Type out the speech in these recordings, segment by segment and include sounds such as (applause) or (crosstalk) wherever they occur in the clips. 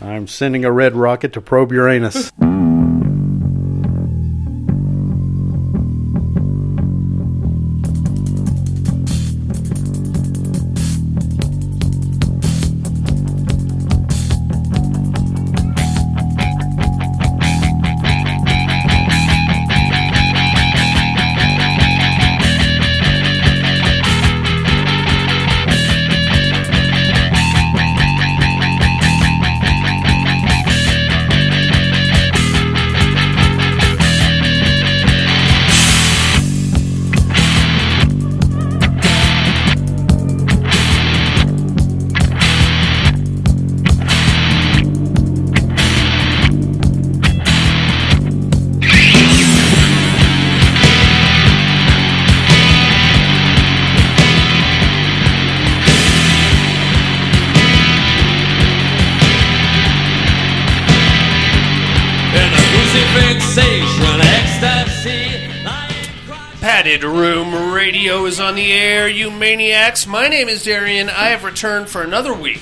I'm sending a red rocket to probe Uranus. (laughs) name is Darian. I have returned for another week.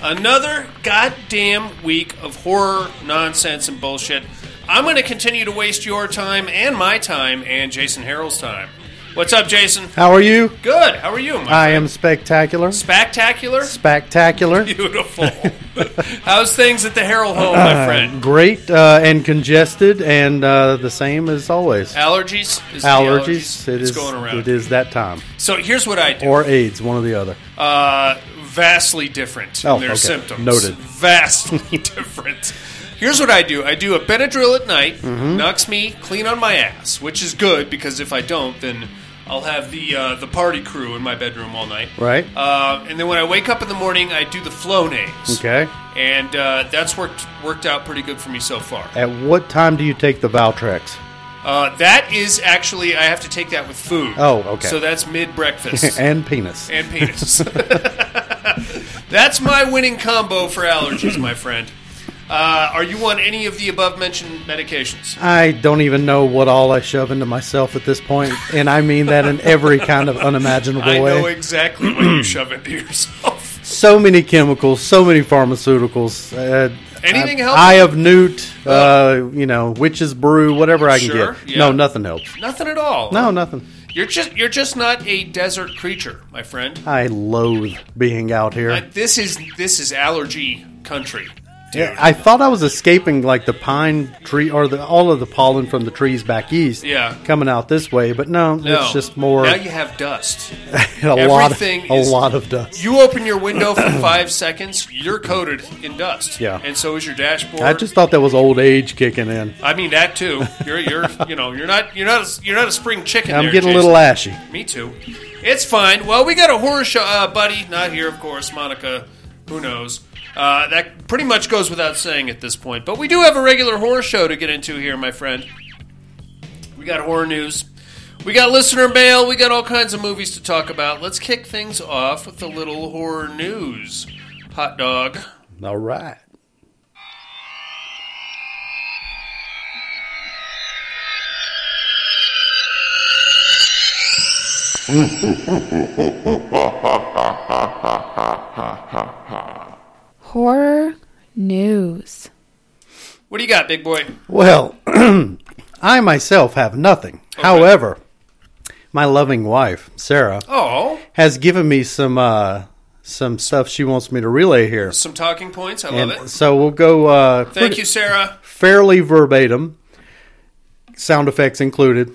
Another goddamn week of horror, nonsense, and bullshit. I'm going to continue to waste your time and my time and Jason Harrell's time. What's up, Jason? How are you? Good. How are you, my I friend? am spectacular. Spectacular? Spectacular. (laughs) Beautiful. (laughs) How's things at the Harrell home, my friend? Great uh, and congested, and uh, the same as always. Allergies? Is the Allergies. It It's is. going around. It is that time, So here's what I do. or AIDS, one or the other. uh, vastly different Oh, in their okay. symptoms. Noted. Vastly (laughs) different. Here's what I do. I do a Benadryl at night, Mm-hmm. knocks me clean on my ass, which is good because if I don't, then I'll have the uh, the party crew in my bedroom all night. Right. Uh, and then when I wake up in the morning, I do the Flonase. Okay. And uh, that's worked worked out pretty good for me so far. At what time do you take the Valtrex? Uh, that is actually I have to take that with food. Oh, okay. So that's mid breakfast. (laughs) and penis. and penis. (laughs) That's my winning combo for allergies, my friend. Uh, are you on any of the above mentioned medications? I don't even know what all I shove into myself at this point, and I mean that in every kind of unimaginable I way. I know exactly what you (clears throat) shove into yourself. so many chemicals, so many pharmaceuticals. Uh, Anything I, help? Eye of Newt, uh, you know, witch's brew, whatever I can Sure, get. yeah. No, nothing helps. Nothing at all. No, nothing. You're just you're just not a desert creature, my friend. I loathe being out here. Uh, this is this is allergy country. Dude. I thought I was escaping like the pine tree or the, all of the pollen from the trees back east. Yeah. coming out this way, but no, No. it's just more Now you have dust. (laughs) a lot, of, everything a lot of dust. You open your window for (coughs) five seconds, you're coated in dust. Yeah. and so is your dashboard. I just thought that was old age kicking in. I mean that too. You're you're you know you're not you're not a, you're not a spring chicken. I'm there, getting a little ashy. Me too. It's fine. Well, we got a horror show, uh, buddy. Not here, of course. Monica, who knows? Uh, that pretty much goes without saying at this point. But we do have a regular horror show to get into here, my friend. We got horror news. We got listener mail. We got all kinds of movies to talk about. Let's kick things off with a little horror news. Hot dog. All right. (laughs) Horror news. What do you got, big boy? Well, (clears throat) I myself have nothing. However, my loving wife, Sarah, Oh, has given me some uh, some stuff she wants me to relay here. some talking points. I And love it. so we'll go uh, Thank pretty- you, Sarah. fairly verbatim, sound effects included.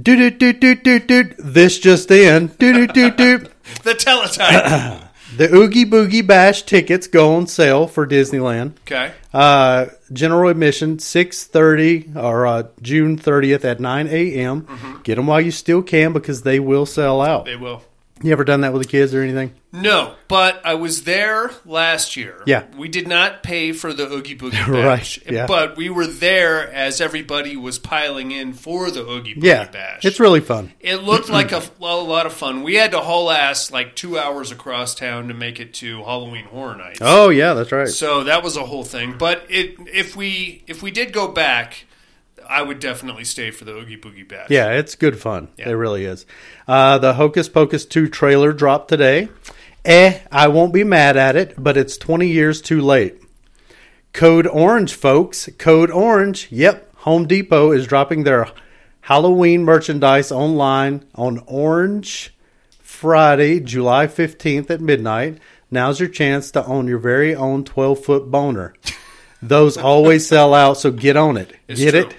Do do do do do do. This just in. Do do do do. (laughs) The teletype. (clears throat) The Oogie Boogie Bash tickets go on sale for Disneyland. okay. Uh, general admission six thirty or uh, June thirtieth at nine a.m. Get them while you still can because they will sell out. They will. You ever done that with the kids or anything? No, but I was there last year. Yeah. We did not pay for the Oogie Boogie (laughs) Bash. Right, yeah. But we were there as everybody was piling in for the Oogie Boogie Yeah, Bash. it's really fun. it looked like a, (clears throat) a lot of fun. We had to haul ass like two hours across town to make it to Halloween Horror Nights. Oh yeah, that's right. So that was a whole thing. But it if we if we did go back, I would definitely stay for the Oogie Boogie Bash. Yeah, it's good fun. Yeah. It really is. Uh, the Hocus Pocus 2 trailer dropped today. Eh, I won't be mad at it, but it's 20 years too late. Code Orange, folks. Code Orange. Yep. Home Depot is dropping their Halloween merchandise online on Orange Friday, July 15th at midnight. Now's your chance to own your very own 12 foot boner. (laughs) Those always sell out, so get on it. It's get true. it?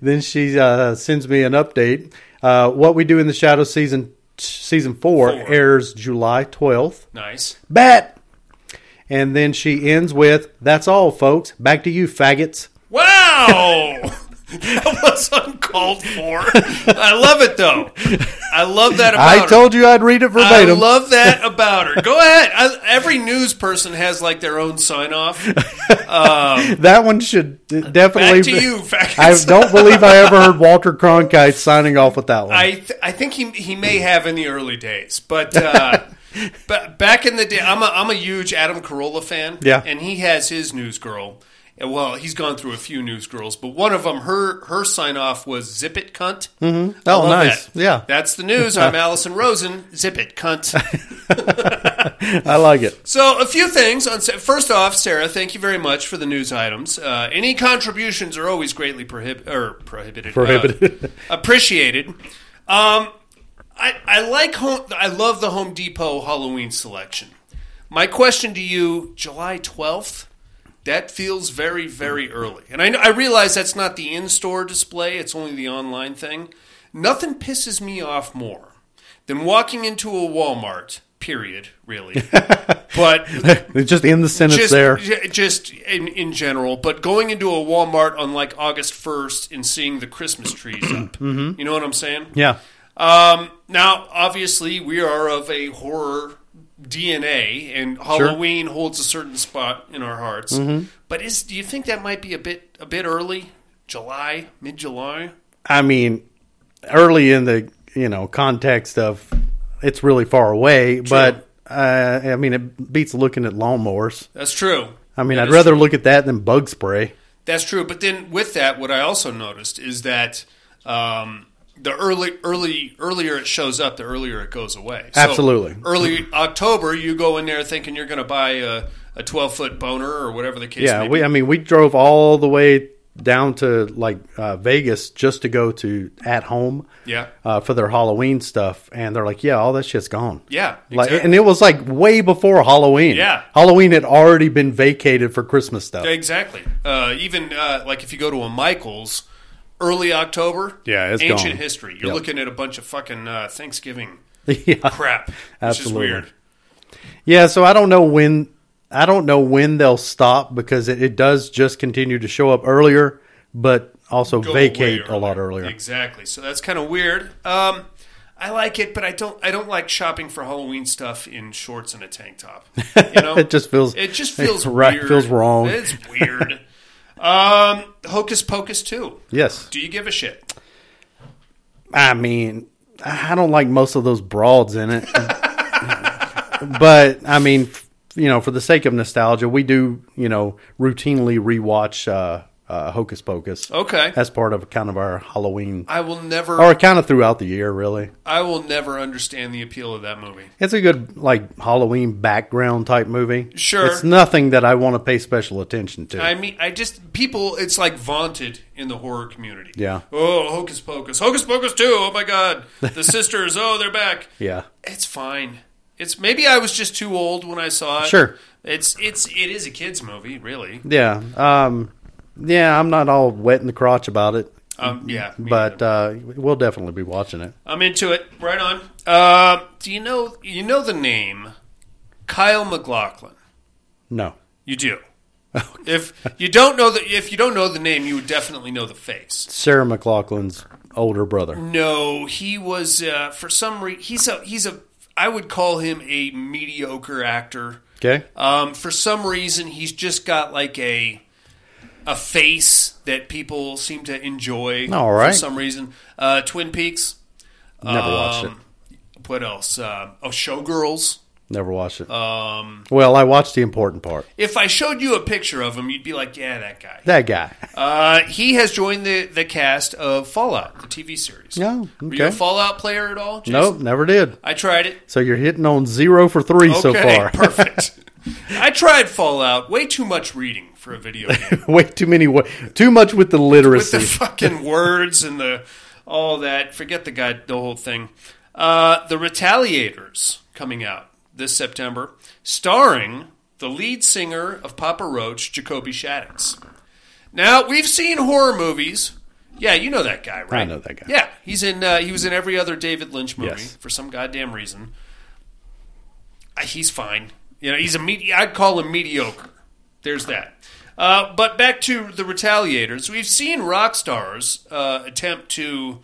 Then she uh, sends me an update. Uh, what we do in the shadow season season four, Four. airs July 12th. Nice. Bet. And then she ends with, "That's all, folks. Back to you, faggots." Wow! (laughs) (laughs) that was uncalled for. I love it though. I love that about I her. told you I'd read it verbatim. I love that about her. Go ahead. I, every news person has like their own sign off. (laughs) that one should definitely. Back to you. I don't believe I ever heard Walter Cronkite signing off with that one. I th- I think he he may have in the early days, but uh, (laughs) but back in the day, I'm a I'm a huge Adam Carolla fan. Yeah. and he has his news girl. And, Well, he's gone through a few news girls, but one of them, her her sign off was "Zip it, cunt." Mm-hmm. Oh, nice. Yeah. that's the news. I'm Allison Rosen. Zip it, cunt. (laughs) I like it. So, a few things. On first off, Sarah, thank you very much for the news items. Uh, any contributions are always greatly prohib- or prohibited, uh, Prohibited. (laughs) appreciated. Um, I I like home. I love the Home Depot Halloween selection. My question to you: July twelfth. That feels very, very early, and I, I realize that's not the in-store display; it's only the online thing. Nothing pisses me off more than walking into a Walmart. Period. Really, (laughs) but (laughs) just in the sentence just, there. just in, in general, but going into a Walmart on like August 1st and seeing the Christmas trees up. (clears throat) Mm-hmm. You know what I'm saying? Yeah. Um, now, obviously, we are of a horror DNA, and Halloween holds a certain spot in our hearts. Mm-hmm. But is do you think that might be a bit a bit early? July, mid July? I mean, early in the you know context of it's really far away, but uh, I mean it beats looking at lawnmowers. That's true. I mean, That I'd rather true. look at that than bug spray. That's true. But then with that, what I also noticed is that um, the early, early, earlier it shows up, the earlier it goes away. So Absolutely. Early October, you go in there thinking you're going to buy a, a 12 foot boner or whatever the case Yeah, we. I mean, we drove all the way down to like uh, Vegas just to go to at home. Yeah. Uh, for their Halloween stuff, and they're like, "Yeah, all that shit's gone." Yeah, Like, and it was like way before Halloween. Yeah. Halloween had already been vacated for Christmas stuff. Exactly. Uh, even uh, like if you go to a Michaels, early October, Yeah, it's ancient gone. history. You're Yep. looking at a bunch of fucking uh, Thanksgiving (laughs) yeah, crap, which Absolutely. is weird. yeah. So I don't know when. I don't know when they'll stop because it, it does just continue to show up earlier, but also go vacate a lot earlier. Exactly. So that's kind of weird. Um, I like it, but I don't. I don't like shopping for Halloween stuff in shorts and a tank top. You (laughs) know, It just feels it just feels (laughs) right. weird. Feels wrong. It's weird. Um, Hocus Pocus two. yes, Do you give a shit? I mean, I don't like most of those broads in it, (laughs) but I mean, you know, for the sake of nostalgia, we do, you know, routinely rewatch uh, uh, Hocus Pocus Okay. as part of kind of our Halloween, I will never. or kind of throughout the year, really. I will never understand the appeal of that movie. It's a good like Halloween background type movie. Sure. it's nothing that I want to pay special attention to. I mean, I just people. It's like vaunted in the horror community. Yeah. Oh, Hocus Pocus, Hocus Pocus two. Oh my God, the (laughs) sisters. Oh, they're back. yeah, It's fine. It's maybe I was just too old when I saw it. Sure. It's it's it is a kids movie, really. yeah, um, yeah. I'm not all wet in the crotch about it, Um, yeah, but uh, we'll definitely be watching it. I'm into it. Right on. Uh, do you know you know the name Kyle MacLachlan? No, You do. if you don't know the if you don't know the name, you would definitely know the face. Sarah McLachlan's older brother. No, he was uh, for some reason he's a he's a I would call him a mediocre actor. Okay, Um, for some reason, he's just got like a a face that people seem to enjoy. All right. For some reason, uh, Twin Peaks. never watched it. Um, What else? Uh, oh, Showgirls. Never watched it. Um, well, I watched the important part. if I showed you a picture of him, you'd be like, "Yeah, that guy." That guy. Uh, he has joined the the cast of Fallout, the TV series. Oh, Were you a okay. Fallout player at all? Jason? Nope, never did. I tried it. So you're hitting on zero for three so far. perfect. (laughs) I tried Fallout. Way too much reading for a video (laughs) game. Way too many. Too much with the With literacy. the fucking (laughs) words and the all that. Forget the guy, the whole thing. Uh, the Retaliators coming out this September, starring the lead singer of Papa Roach, Jacoby Shaddix. Now we've seen horror movies. Yeah, you know that guy, right? I know that guy. Yeah, he's in. Uh, he was in every other David Lynch movie Yes. for some goddamn reason. Uh, he's fine. You know, he's a medi- I'd call him mediocre. There's that. Uh, but back to the Retaliators. We've seen rock stars uh, attempt to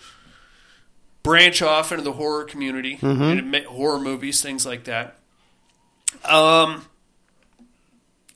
branch off into the horror community, Mm-hmm. and horror movies, things like that. Um,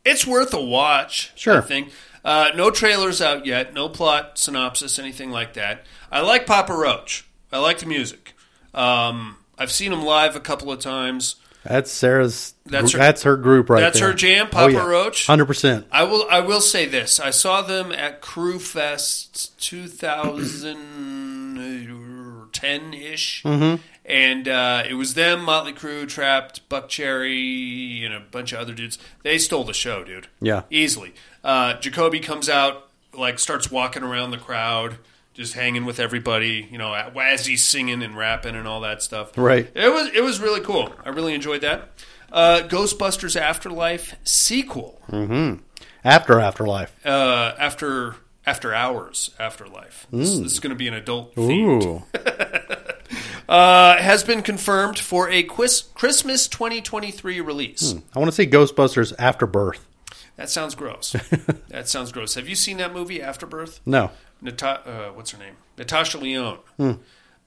it's worth a watch. Sure. I think. Uh, no trailers out yet. No plot synopsis, anything like that. I like Papa Roach. I like the music. Um, I've seen him live a couple of times. That's Sarah's. That's her- That's her group right That's there. her jam, Papa Roach? Hundred percent. I will. I will say this. I saw them at Crue Fest 2010 ish, Mm-hmm. and uh, it was them, Motley Crue, Trapt, Buck Cherry, and a bunch of other dudes. They stole the show, dude. Yeah. easily. Uh, Jacoby comes out, like starts walking around the crowd, just hanging with everybody. You know, as he's singing and rapping and all that stuff. Right. It was. It was really cool. I really enjoyed that. Uh, Ghostbusters Afterlife sequel After Afterlife. uh, after after hours afterlife. This, this is going to be an adult themed. Ooh. (laughs) Uh, has been confirmed for a quis- Christmas 2023 release. I want to see Ghostbusters Afterbirth. That sounds gross. (laughs) that sounds gross. Have you seen that movie Afterbirth? No. Nata- uh, what's her name? Natasha Lyonne.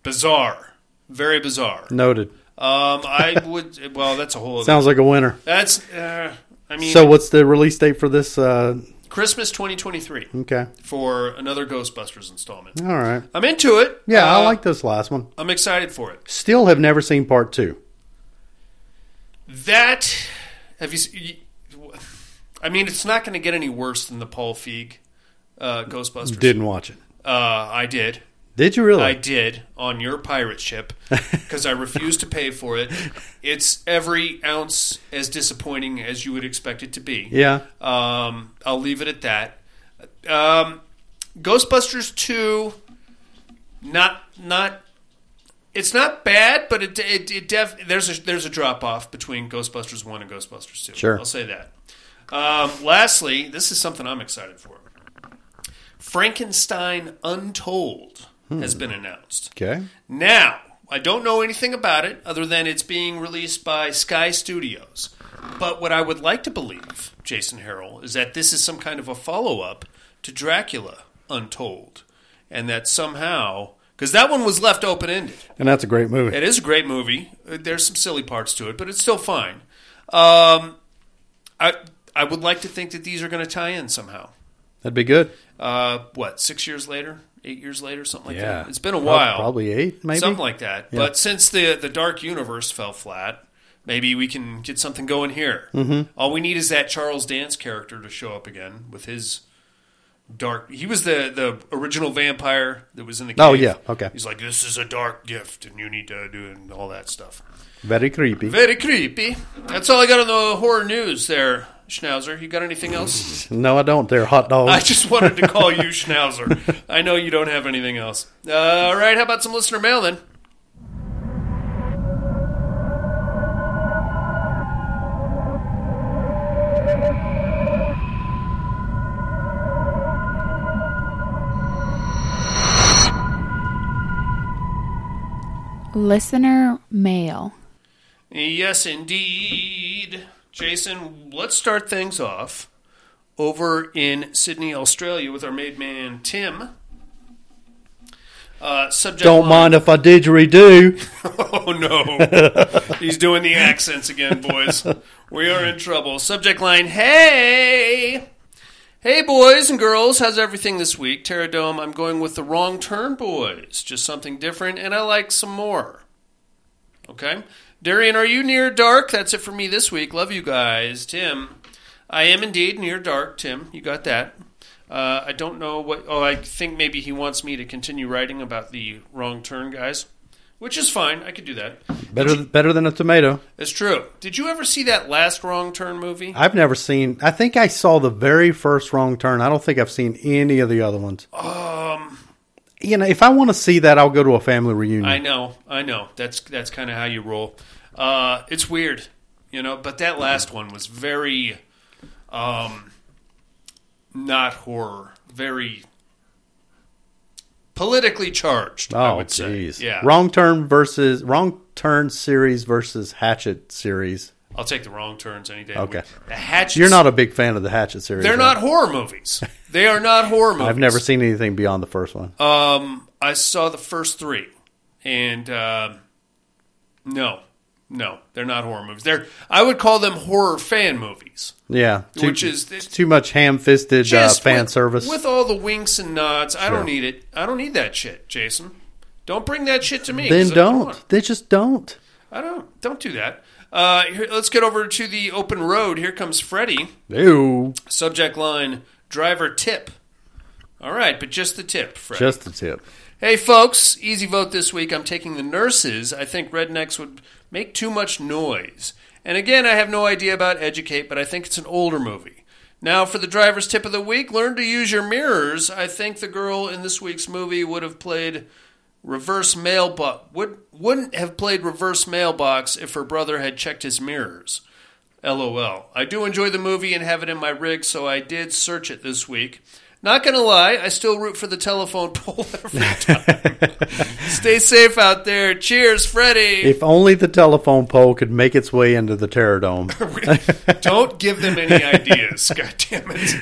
Bizarre. Very bizarre. Noted. Um, I (laughs) would. Well, that's a whole. Other, Sounds like a winner. that's. Uh, I mean, So, what's the release date for this? Uh, Christmas 2023 okay. for another Ghostbusters installment. All right. I'm into it. Yeah, I Uh, like this last one. I'm excited for it. Still have never seen part two. That have you? I mean, it's not going to get any worse than the Paul Feig uh, Ghostbusters. Didn't watch it. Uh, I did. Did you really? I did on your pirate ship because I refused to pay for it. It's every ounce as disappointing as you would expect it to be. yeah. Um, I'll leave it at that. Um, Ghostbusters two, not not. It's not bad, but it it, it def, there's a there's a drop off between Ghostbusters one and Ghostbusters two. Sure. I'll say that. Um, lastly, this is something I'm excited for. Frankenstein Untold has been announced. Okay. Now, I don't know anything about it other than it's being released by Sky Studios. But what I would like to believe, Jason Harrell, is that this is some kind of a follow up to Dracula Untold. And that somehow, because that one was left open ended. And that's a great movie. It is a great movie. There's some silly parts to it, but it's still fine. Um, I, I would like to think that these are going to tie in somehow. That'd be good. Uh, what, six years later? Eight years later? Something like Yeah. that? It's been a while. Probably eight, maybe. Something like that. Yeah. But since the the Dark Universe fell flat, maybe we can get something going here. Mm-hmm. All we need is that Charles Dance character to show up again with his dark. He was the the original vampire that was in the. Cave. Oh, yeah. Okay. He's like, this is a dark gift, and you need to do and all that stuff. Very creepy. Very creepy. That's all I got on the horror news there, Schnauzer. You got anything else? (laughs) no, I don't. They're hot dogs. I just wanted to call you Schnauzer. (laughs) I know you don't have anything else. Uh, all right, how about some listener mail then? Listener mail. Yes, indeed. Jason, let's start things off over in Sydney, Australia, with our maid man, Tim. Uh, subject don't line- mind if I didgeridoo. (laughs) Oh no, (laughs) he's doing the accents again, boys. We are in trouble. Subject line: Hey, hey, boys and girls, how's everything this week? Terror Dome, I'm going with the wrong turn, boys. Just something different, and I like some more. Okay, Darian, are you near dark? That's it for me this week. Love you guys, Tim. I am indeed near dark, Tim. You got that. Uh, I don't know what. Oh, I think maybe he wants me to continue writing about the wrong turn guys. which is fine. I could do that. Better better than a tomato. It's true. Did you ever see that last Wrong Turn movie? I've never seen. I think I saw the very first Wrong Turn. I don't think I've seen any of the other ones. Um, you know, if I want to see that, I'll go to a family reunion. I know, I know. That's that's kind of how you roll. Uh, it's weird, you know. But that last one was very, um, not horror. Very politically charged. I oh, jeez. Yeah. Wrong Turn versus Wrong Turn series versus Hatchet series. I'll take the wrong turns any day. Okay. The Hatchet. You're not a big fan of the Hatchet series. They're right? not horror movies. (laughs) They are not horror movies. I've never seen anything beyond the first one. Um, I saw the first three, and um no, no, they're not horror movies. They're I would call them horror fan movies. yeah, too, which is- too much ham-fisted uh, fan with, service. with all the winks and nods. I Sure. don't need it. I don't need that shit, Jason. Don't bring that shit to me. Then don't don't. They just don't. I don't. Don't do that. Uh, here, let's get over to the open road. Here comes Freddie. Ew. Subject line: driver tip. All right, but just the tip, Freddie. Just the tip. Hey, folks, easy vote this week. I'm taking the nurses. I think rednecks would make too much noise. And again, I have no idea about Educate, but I think it's an older movie. Now, for the driver's tip of the week, learn to use your mirrors. I think the girl in this week's movie would have played reverse mailbox. Would wouldn't have played reverse mailbox if her brother had checked his mirrors. LOL. I do enjoy the movie and have it in my rig, so I did search it this week. Not gonna lie, I still root for the telephone (laughs) pole every time. Stay safe out there. Cheers, Freddie. If only the telephone pole could make its way into the Terror Dome. (laughs) Don't give them any ideas. (laughs) God damn it.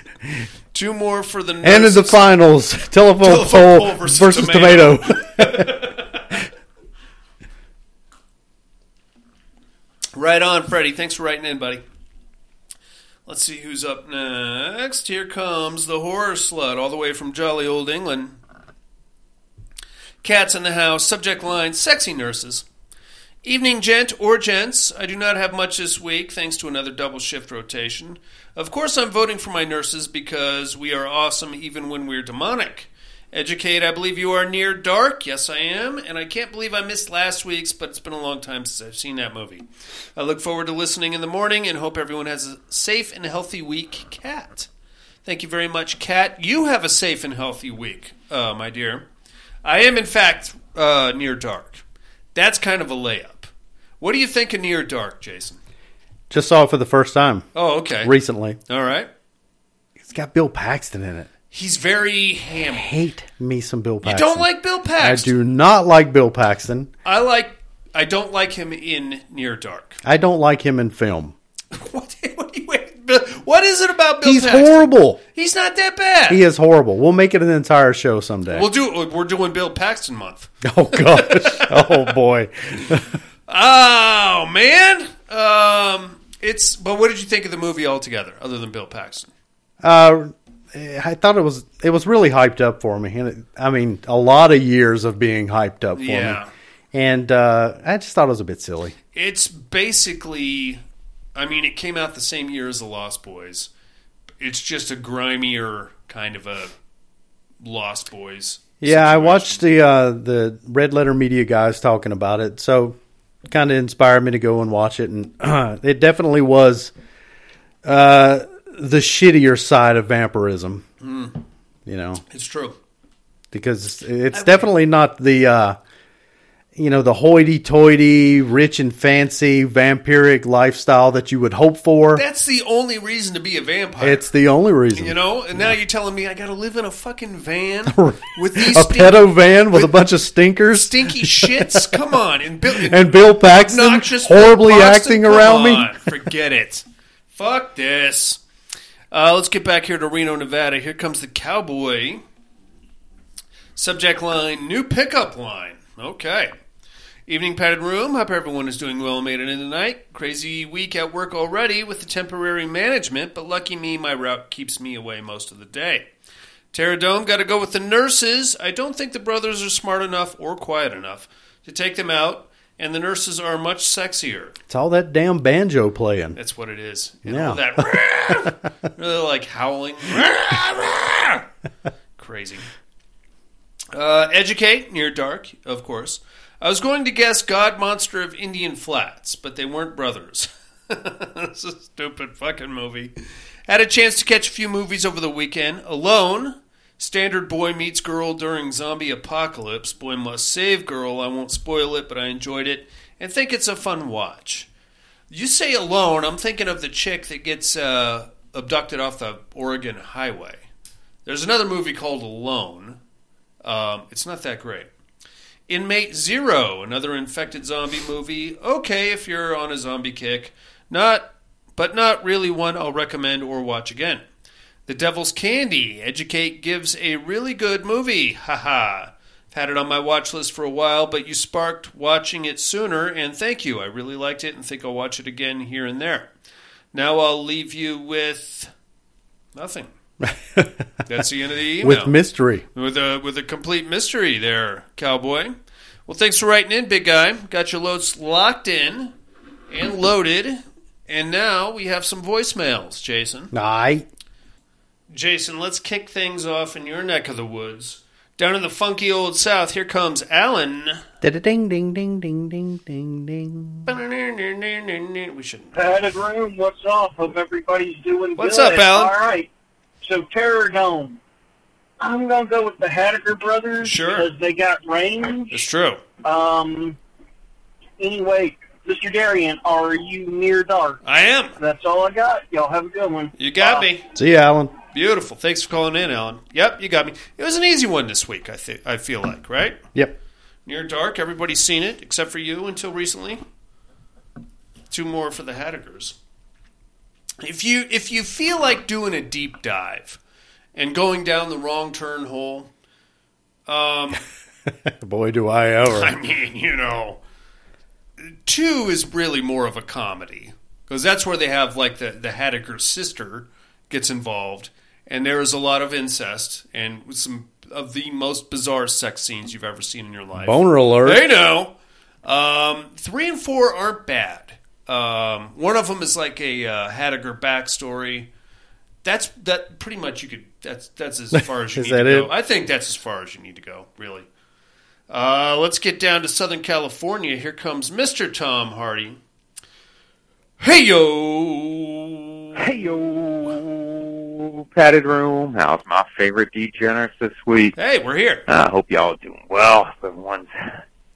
Two more for the and in the finals, telephone, Telephone pole pole versus versus, tomato. tomato. Right on, Freddie. Thanks for writing in, buddy. Let's see who's up next. Here comes the horror slut, all the way from jolly old England. Cats in the house. Subject line: Sexy nurses. Evening, gent or gents. I do not have much this week, thanks to another double shift rotation. Of course, I'm voting for my nurses because we are awesome even when we're demonic. Educate, I believe you are near dark. Yes, I am. And I can't believe I missed last week's, but it's been a long time since I've seen that movie. I look forward to listening in the morning and hope everyone has a safe and healthy week. Cat. Thank you very much, Cat. You have a safe and healthy week, uh, my dear. I am, in fact, uh, near dark. That's kind of a layup. What do you think of Near Dark, Jason? Just saw it for the first time Oh, okay. recently. All right. It's got Bill Paxton in it. He's very hammy. Hate me some Bill Paxton. You don't like Bill Paxton. I do not like Bill Paxton. I like. I don't like him in Near Dark. I don't like him in film. (laughs) What? What, do you, what is it about Bill He's Paxton? horrible. He's not that bad. He is horrible. We'll make it an entire show someday. We'll do. We're doing Bill Paxton month. (laughs) oh gosh. oh boy. (laughs) Oh man. Um. It's. But what did you think of the movie altogether, other than Bill Paxton? Uh, I thought it was it was really hyped up for me, and it, I mean a lot of years of being hyped up for Yeah. me, and uh, I just thought it was a bit silly. It's basically. I mean, it came out the same year as The Lost Boys. It's just a grimier kind of a Lost Boys. Yeah, I watched the uh, the Red Letter Media guys talking about it, so kind of inspired me to go and watch it, and (clears throat) it definitely was uh, the shittier side of vampirism. Hmm. You know, It's true. because it's definitely not the uh, you know the hoity-toity, rich and fancy vampiric lifestyle that you would hope for. That's the only reason to be a vampire. It's the only reason. you know, and now you're telling me I got to live in a fucking van (laughs) with (laughs) these a stink- pedo van with a bunch of stinkers stinky (laughs) shits. Come on, and Bill, and Bill Paxton horribly Bill Paxton? acting Come around me. Forget it. Fuck this. Uh, let's get back here to Reno, Nevada. Here comes the cowboy. Subject line: New pickup line. Okay. Evening padded room. Hope everyone is doing well and made it in tonight. Crazy week at work already with the temporary management, but lucky me, my route keeps me away most of the day. Terror Dome got to go with the nurses. I don't think the brothers are smart enough or quiet enough to take them out, and the nurses are much sexier. It's all that damn banjo playing. That's what it is. And Yeah. all that (laughs) (laughs) really like howling. (laughs) Crazy. Uh, educate, Near Dark, of course. I was going to guess God Monster of Indian Flats, but they weren't brothers. this is a stupid fucking movie. Had a chance to catch a few movies over the weekend. Alone, Standard Boy Meets Girl during Zombie Apocalypse. Boy Must Save Girl. I won't spoil it, but I enjoyed it and think it's a fun watch. You say Alone, I'm thinking of the chick that gets uh, abducted off the Oregon Highway. There's another movie called Alone. Um, it's not that great. Inmate Zero, another infected zombie movie. Okay, if you're on a zombie kick, not, but not really one I'll recommend or watch again. The Devil's Candy, Educate gives a really good movie. Haha. I've had it on my watch list for a while, but you sparked watching it sooner, and thank you. I really liked it and think I'll watch it again here and there. Now I'll leave you with nothing. (laughs) That's the end of the email With mystery. with a with a complete mystery there, cowboy. Well, thanks for writing in, big guy. Got your loads locked in and loaded, and now we have some voicemails, Jason. Aye. Jason, let's kick things off in your neck of the woods. Down in the funky old south, here comes Alan. Ding ding ding ding ding ding ding. We should. Padded room, what's up? Hope everybody's doing What's good. up, Alan? All right. So Terror Dome. I'm gonna go with the Haddocker brothers Sure. because they got range. It's true. Um. Anyway, Mr. Darian, are you near dark? I am. That's all I got. Y'all have a good one. You got Bye. me. See you, Alan. Beautiful. Thanks for calling in, Alan. Yep, you got me. It was an easy one this week. I think. I feel like right. Yep. Near Dark, everybody's seen it except for you until recently. Two more for the Hattagers. If you if you feel like doing a deep dive and going down the wrong turn hole, um, (laughs) Boy, do I ever. I mean, you know, two is really more of a comedy because that's where they have like the the Hattaker sister gets involved, and there is a lot of incest and some of the most bizarre sex scenes you've ever seen in your life. Boner alert. They know. Um, three and four aren't bad. Um, one of them is like a uh, Hattaker backstory. That's that pretty much you could. That's that's as far as (laughs) you Is need to that go. it? I think that's as far as you need to go. Really. Uh, let's get down to Southern California. Here comes Mr. Tom Hardy. Hey yo! Hey yo, padded room. How's my favorite degenerates this week? Hey, we're here. I hope y'all are doing well. Everyone's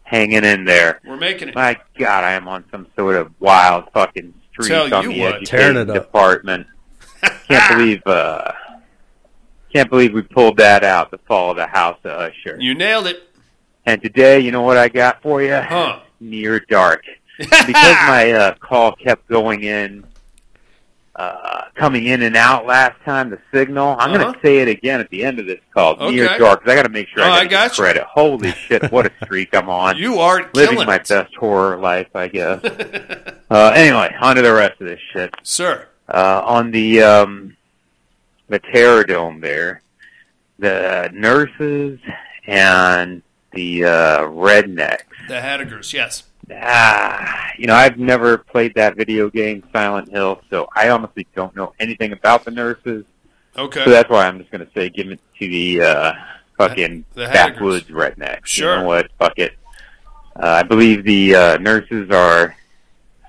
hanging in there. We're making it. My God, I am on some sort of wild fucking street Tell on you the what. Tearing education it up. department. Can't (laughs) believe, uh, can't believe we pulled that out. The fall of the House of Usher. You nailed it, And today, you know what I got for you? huh? Near dark. (laughs) because my uh, call kept going in, uh, coming in and out last time, the signal. I'm Uh-huh. going to say it again at the end of this call. Okay. Near dark, because I got to make sure Oh, I, I get got you. credit. Holy shit, what a streak I'm on. You are Living my it, best horror life, I guess. (laughs) uh, anyway, on to the rest of this shit. sir. Uh, on the um, the Terror Dome there, the nurses and the uh, rednecks The Hattigers, yes. Ah, you know, I've never played that video game, Silent Hill, so I honestly don't know anything about the nurses. Okay. So that's why I'm just going to say give it to the uh, fucking The backwoods redneck. Sure. You know what? Fuck it. Uh, I believe the uh, nurses are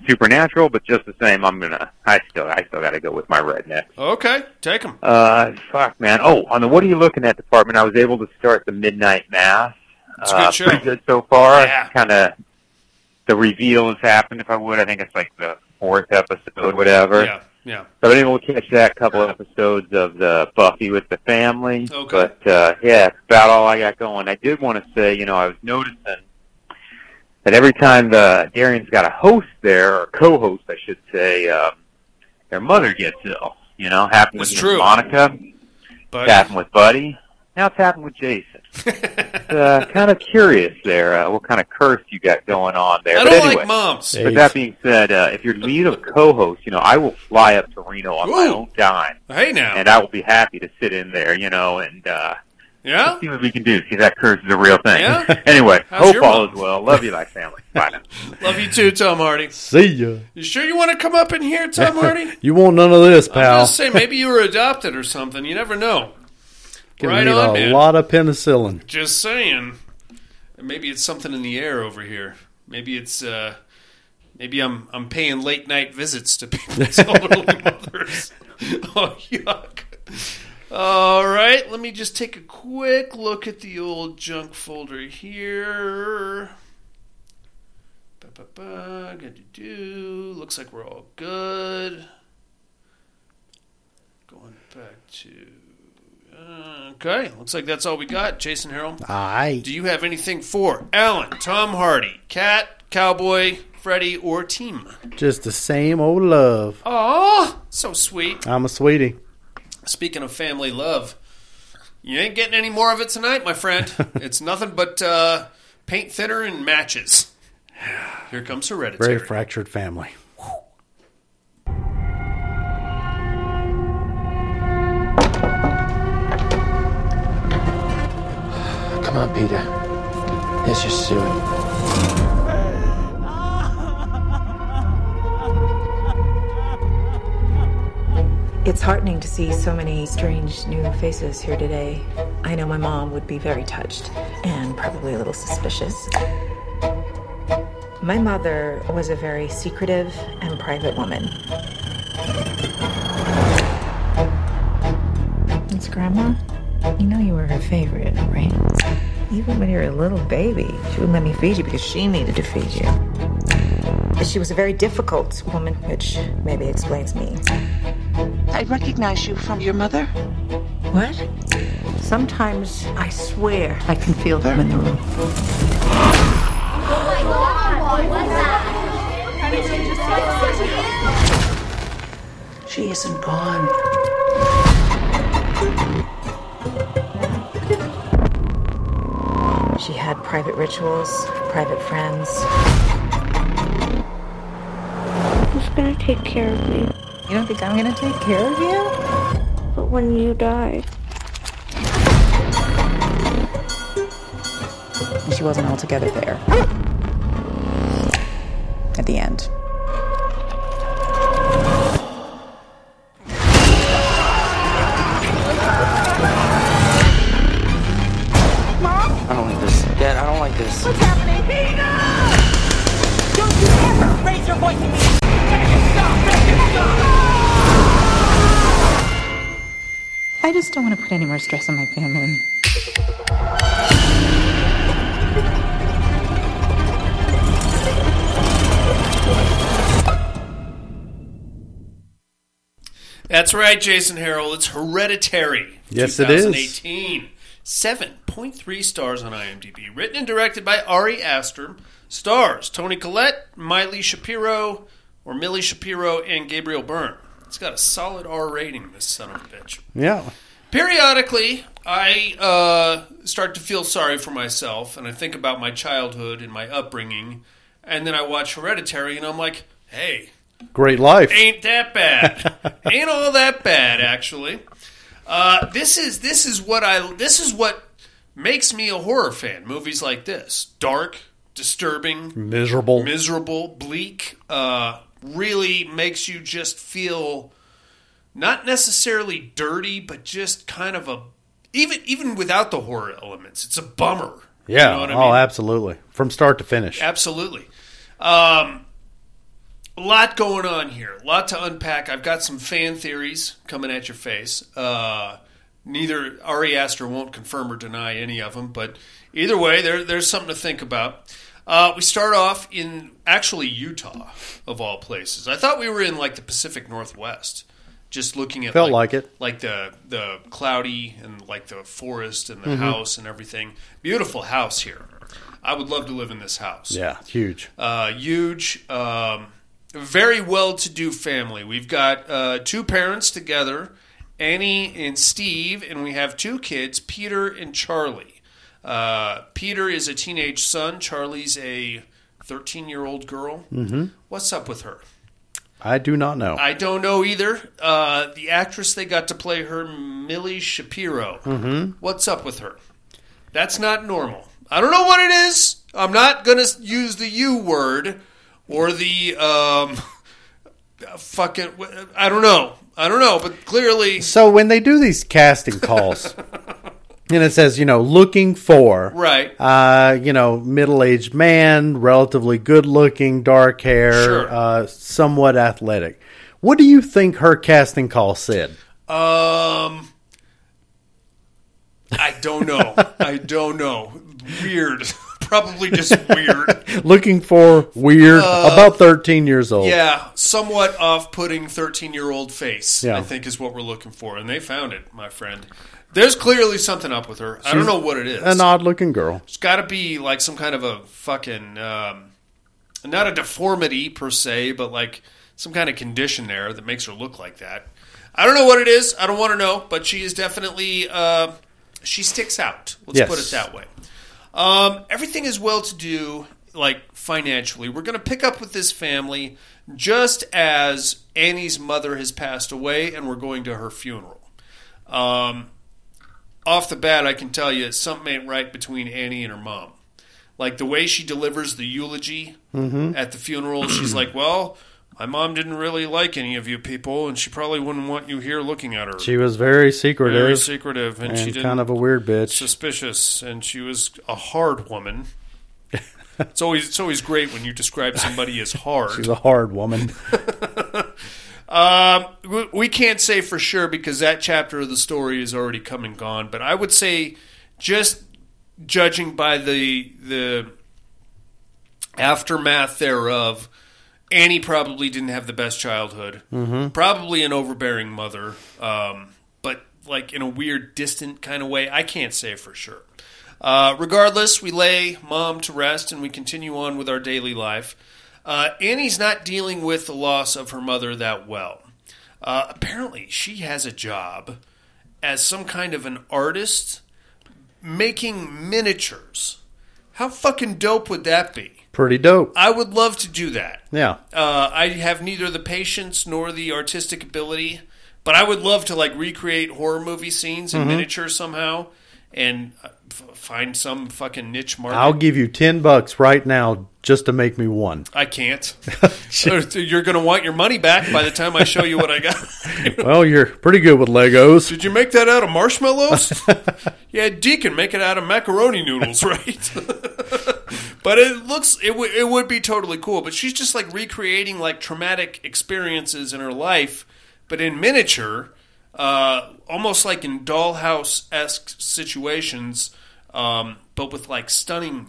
supernatural, but just the same, I'm gonna. I still, I still got to go with my redneck. Okay, take them. Uh, fuck, man. Oh, on the what are you looking at department, I was able to start the midnight mass. It's a good uh, show. Pretty good so far. Yeah. Kind of the reveal has happened. If I would, I think it's like the fourth episode, whatever. Yeah, yeah. So able to catch that couple episodes of the Buffy with the family. Okay. But uh, yeah, it's about all I got going. I did want to say, you know, I was noticing that every time the Darian's got a host there or co-host, I should say, um, their mother gets ill. You know, happened with true. Monica, But happened with Buddy. Now it's happened with Jason. Uh, kind of curious there, uh, what kind of curse you got going on there. I but don't anyway, like moms. Hey. with that being said, uh, if you're lead of co-host, you know, I will fly up to Reno on my Ooh. own dime, Hey now, and I will be happy to sit in there, you know, and uh, yeah. see what we can do. See if that curse is a real thing. Yeah? (laughs) anyway, How's hope all mom? is well. Love you like family. Bye now. (laughs) Love you too, Tom Hardy. See ya. You sure you want to come up in here, Tom (laughs) Hardy? You want none of this, I'm pal. just maybe you were adopted or something. You never know. Gonna Right need on, a man. lot of penicillin. Just saying. Maybe it's something in the air over here. Maybe it's uh maybe I'm I'm paying late night visits to (laughs) people's (laughs) elderly mothers. (laughs) Oh yuck. All right, let me just take a quick look at the old junk folder here. Ba-ba-ba, good to do. Looks like we're all good. Going back to Okay, looks like that's all we got. Jason Harrell, Aye. do you have anything for Alan, Tom Hardy, Cat, Cowboy, Freddie, or Tim? Just the same old love. Oh, so sweet. I'm a sweetie. Speaking of family love, you ain't getting any more of it tonight, my friend. (laughs) it's nothing but uh, paint thinner and matches. Here comes Hereditary. Very fractured family. Come on, Peter. Let's just do it. It's heartening to see so many strange new faces here today. I know my mom would be very touched and probably a little suspicious. My mother was a very secretive and private woman. It's Grandma. You know you were her favorite, right? Even when you were a little baby, she wouldn't let me feed you because she needed to feed you. She was a very difficult woman, which maybe explains me. I recognize you from your mother. What? Sometimes I swear I can feel them in the room. Oh my god, what's that? She isn't gone. She had private rituals, private friends. Who's gonna take care of me? You don't think I'm gonna take care of you? But when you die, She wasn't altogether there. At the end. Just don't want to put any more stress on my family. That's right, Jason Harrell. It's Hereditary. Yes, it is. 2018. 7.3 stars on IMDb. Written and directed by Ari Aster. Stars Toni Collette, Miley Shapiro, or Millie Shapiro, and Gabriel Byrne. It's got a solid R rating, this son of a bitch. Yeah. Periodically, I uh, start to feel sorry for myself, and I think about my childhood and my upbringing, and then I watch Hereditary, and I'm like, hey, Great life. ain't that bad. (laughs) ain't all that bad, actually. Uh, this is this is what I this is what makes me a horror fan. Movies like this, dark, disturbing, Miserable. miserable, bleak, uh, really makes you just feel not necessarily dirty, but just kind of a even even without the horror elements, it's a bummer. yeah. You know oh, mean? absolutely. From start to finish. Absolutely. Um, a lot going on here. A lot to unpack. I've got some fan theories coming at your face. Uh, neither Ari Aster won't confirm or deny any of them, but either way, there, there's something to think about. Uh, we start off in actually Utah, of all places. I thought we were in like the Pacific Northwest. Just looking at Felt like it. like the the cloudy and like the forest and the Mm-hmm. house and everything. Beautiful house here. I would love to live in this house. Yeah. Huge. Uh, huge, um, very well-to-do family. We've got uh, two parents together, Annie and Steve, and we have two kids, Peter and Charlie. Uh, Peter is a teenage son. Charlie's a 13-year-old girl. Mm-hmm. What's up with her? I do not know. I don't know either. Uh, the actress they got to play her, Millie Shapiro. Mm-hmm. What's up with her? That's not normal. I don't know what it is. I'm not going to use the U word or the um, (laughs) fucking. I don't know. I don't know. But clearly, so when they do these casting calls, (laughs) And it says, you know, looking for. Right. Uh, you know, middle aged man, relatively good looking, dark hair, Sure. uh, somewhat athletic. What do you think her casting call said? Um, I don't know. (laughs) I don't know. Weird. (laughs) Probably just weird. (laughs) Looking for weird, Uh, about 13 years old. Yeah, somewhat off-putting thirteen-year-old face. Yeah. I think is what we're looking for, and they found it, my friend. There's clearly something up with her. I don't She's know what it is. An odd looking girl. It's got to be like some kind of a fucking, um, not a deformity per se, but like some kind of condition there that makes her look like that. I don't know what it is. I don't want to know, but she is definitely uh, she sticks out. Let's Yes. put it that way. Um, everything is well to do, like financially. We're going to pick up with this family just as Annie's mother has passed away, and we're going to her funeral. Um, off the bat, I can tell you something ain't right between Annie and her mom. Like the way she delivers the eulogy Mhm. at the funeral, she's like, "Well, my mom didn't really like any of you people, and she probably wouldn't want you here looking at her." She was very secretive. Very secretive, and, she didn't kind of a weird bitch. suspicious, and she was a hard woman. (laughs) it's always it's always great when you describe somebody as hard. She's a hard woman. (laughs) Um, we- we can't say for sure because that chapter of the story is already come and gone. But I would say, just judging by the the aftermath thereof, Annie probably didn't have the best childhood. Mhm. Probably an overbearing mother, um, but like in a weird, distant kind of way. I can't say for sure. Uh, regardless, we lay mom to rest and we continue on with our daily life. Uh, Annie's not dealing with the loss of her mother that well. Uh, apparently, she has a job as some kind of an artist making miniatures. How fucking dope would that be? Pretty dope. I would love to do that. Yeah. Uh, I have neither the patience nor the artistic ability, but I would love to like recreate horror movie scenes in Mhm. miniature somehow, and uh, f- find some fucking niche market. I'll give you 10 bucks right now just to make me one. I can't. (laughs) You're going to want your money back by the time I show you what I got. (laughs) well, you're pretty good with Legos. Did you make that out of marshmallows? (laughs) yeah, Deacon, make it out of macaroni noodles, right? but it looks it would it would be totally cool. But she's just like recreating like traumatic experiences in her life, but in miniature, uh, almost like in dollhouse esque situations, um, but with like stunning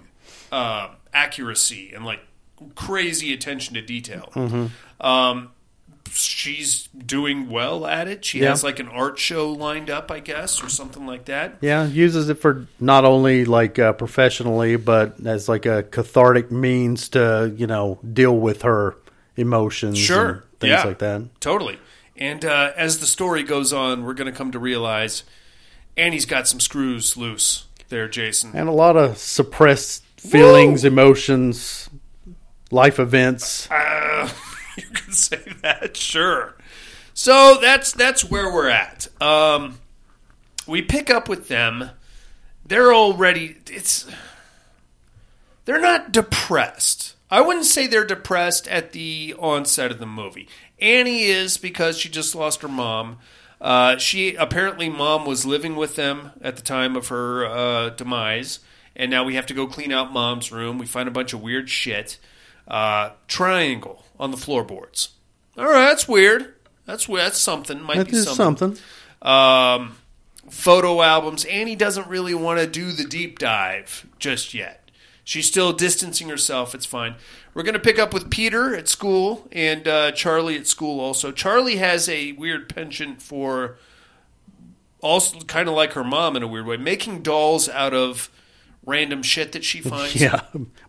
uh, accuracy and like crazy attention to detail. Mhm. Um, she's doing well at it. She Yeah. has like an art show lined up, I guess, or something like that. Yeah, uses it for not only like uh, professionally, but as like a cathartic means to, you know, deal with her emotions Sure, and things yeah, like that. Totally. And uh, as the story goes on, we're going to come to realize Annie's got some screws loose there, Jason. And a lot of suppressed feelings, emotions, life events. Uh, (laughs) you can say that, sure. So that's that's where we're at. Um, we pick up with them. They're already it's they're not depressed. I wouldn't say they're depressed at the onset of the movie. Annie is because she just lost her mom. Uh, she apparently mom was living with them at the time of her uh, demise, and now we have to go clean out mom's room. We find a bunch of weird shit. Uh, triangle on the floorboards. All right, that's weird. That's. That's something. Might That be is something. Um, photo albums. Annie doesn't really want to do the deep dive just yet. She's still distancing herself. It's fine. We're going to pick up with Peter at school and uh, Charlie at school also. Charlie has a weird penchant for, also kind of like her mom in a weird way, making dolls out of random shit that she (laughs) finds. Yeah,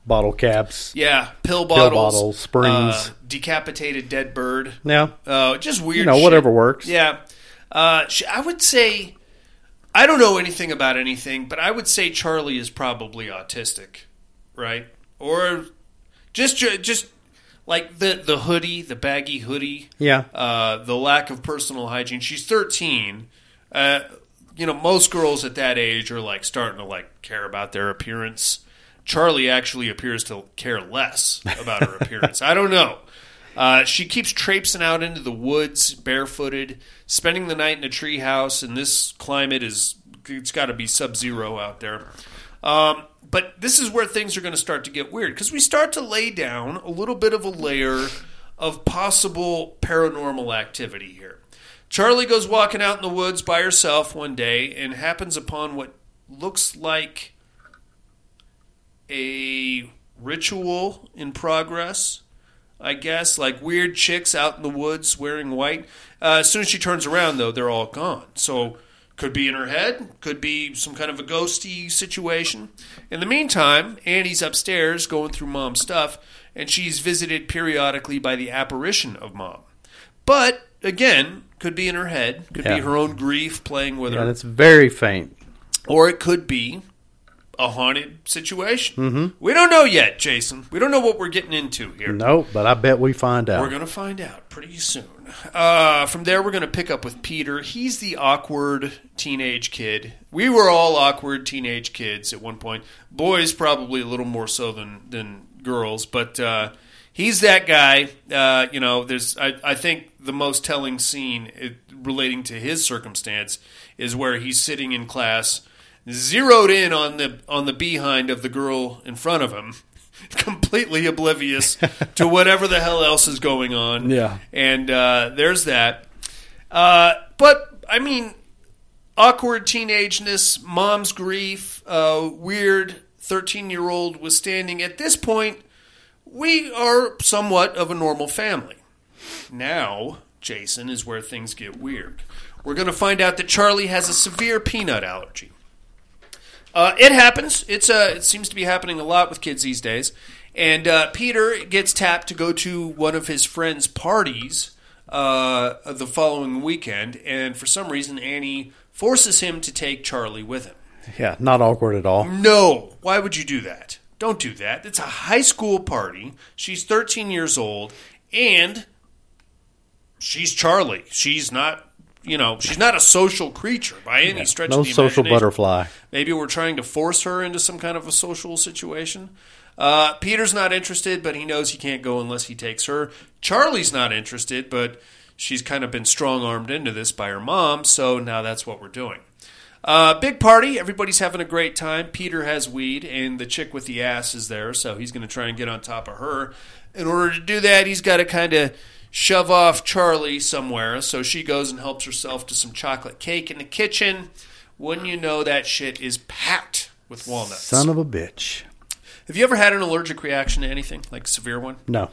bottle caps. Yeah, pill bottles, Pill bottles, springs. uh, decapitated dead bird. Yeah. uh, just weird. You know, shit. whatever works. Yeah, uh, she, I would say I don't know anything about anything, but I would say Charlie is probably autistic, right? Or just just like the the hoodie, the baggy hoodie. Yeah. Uh, the lack of personal hygiene. She's thirteen. Uh, you know, most girls at that age are like starting to like care about their appearance. Charlie actually appears to care less about her appearance. I don't know. Uh, she keeps traipsing out into the woods barefooted, spending the night in a treehouse, and this climate is it's got to be sub zero out there. Um, but this is where things are going to start to get weird because we start to lay down a little bit of a layer of possible paranormal activity here. Charlie goes walking out in the woods by herself one day and happens upon what looks like a ritual in progress. I guess like weird chicks out in the woods wearing white. Uh, as soon as she turns around, though, they're all gone. So could be in her head, could be some kind of a ghosty situation. In the meantime, Annie's upstairs going through mom's stuff, and she's visited periodically by the apparition of mom. But again, could be in her head, could Yeah. be her own grief playing with her. And her, it's very faint. or it could be a haunted situation. Mm-hmm. We don't know yet, Jason. We don't know what we're getting into here. No, but I bet we find out. We're going to find out pretty soon. Uh, from there, we're going to pick up with Peter. He's the awkward teenage kid. We were all awkward teenage kids at one point. Boys, probably a little more so than, than girls, but uh, he's that guy. Uh, you know, there's. I, I think the most telling scene it, relating to his circumstance is where he's sitting in class, zeroed in on the on the behind of the girl in front of him, (laughs) completely oblivious (laughs) to whatever the hell else is going on. Yeah. and uh, there's that. Uh, but I mean, awkward teenageness, mom's grief, uh, weird thirteen-year-old withstanding. At this point, we are somewhat of a normal family. Now, Jason, is where things get weird. We're going to find out that Charlie has a severe peanut allergy. Uh, it happens. It's uh, it seems to be happening a lot with kids these days. And uh, Peter gets tapped to go to one of his friends' parties uh, the following weekend, and for some reason, Annie forces him to take Charlie with him. Yeah, not awkward at all. No, why would you do that? Don't do that. It's a high school party. She's 13 years old, and she's Charlie. She's not, you know, she's not a social creature by any stretch No of the social butterfly. Maybe we're trying to force her into some kind of a social situation. Uh, Peter's not interested, but he knows he can't go unless he takes her. Charlie's not interested, but she's kind of been strong armed into this by her mom, so now that's what we're doing. Uh, big party. Everybody's having a great time. Peter has weed, and the chick with the ass is there, so he's going to try and get on top of her. In order to do that, he's got to kind of shove off Charlie somewhere, so she goes and helps herself to some chocolate cake in the kitchen. Wouldn't you know that shit is packed with walnuts? Son of a bitch. Have you ever had an allergic reaction to anything, like a severe one? No.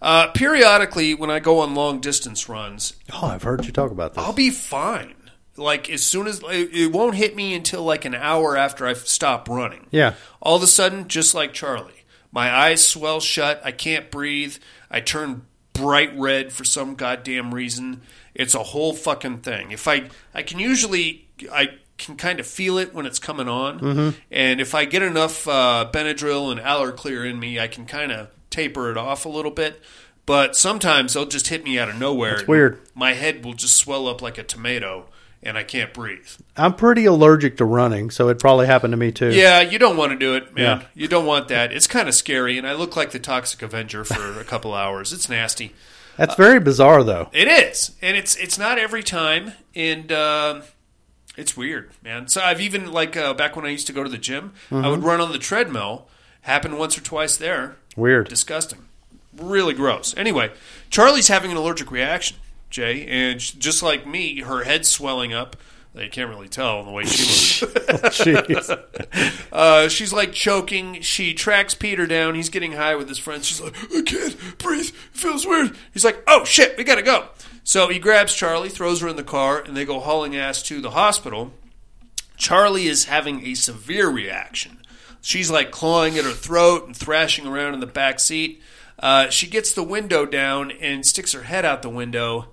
Uh, periodically, when I go on long distance runs, Oh, I've heard you talk about this. I'll be fine. Like as soon as it it won't hit me until like an hour after I've stopped running. Yeah. All of a sudden, just like Charlie, my eyes swell shut. I can't breathe. I turn bright red for some goddamn reason. It's a whole fucking thing. If I, I can usually, I can kind of feel it when it's coming on, Mhm. and if I get enough uh, Benadryl and Allerclear in me, I can kind of taper it off a little bit. But sometimes they'll just hit me out of nowhere. That's weird. My head will just swell up like a tomato, and I can't breathe. I'm pretty allergic to running, so it probably happened to me too. Yeah, you don't want to do it, man. Yeah. You don't want that. It's kind of scary, and I look like the Toxic Avenger for a couple (laughs) hours. It's nasty. That's very bizarre, though. It is, and it's it's not every time, and um it's weird, man. So I've even like uh, back when I used to go to the gym, I Mhm. would run on the treadmill. Happened once or twice there. Weird. Disgusting. Really gross. Anyway, Charlie's having an allergic reaction, Jay, and just like me, her head's swelling up. You can't really tell the way she looks. (laughs) Jeez. (laughs) uh, she's like choking. She tracks Peter down. He's getting high with his friends. She's like, I can't breathe. It feels weird. He's like, oh shit, we gotta go. So he grabs Charlie, throws her in the car, and they go hauling ass to the hospital. Charlie is having a severe reaction. She's like clawing at her throat and thrashing around in the back seat. Uh, she gets the window down and sticks her head out the window.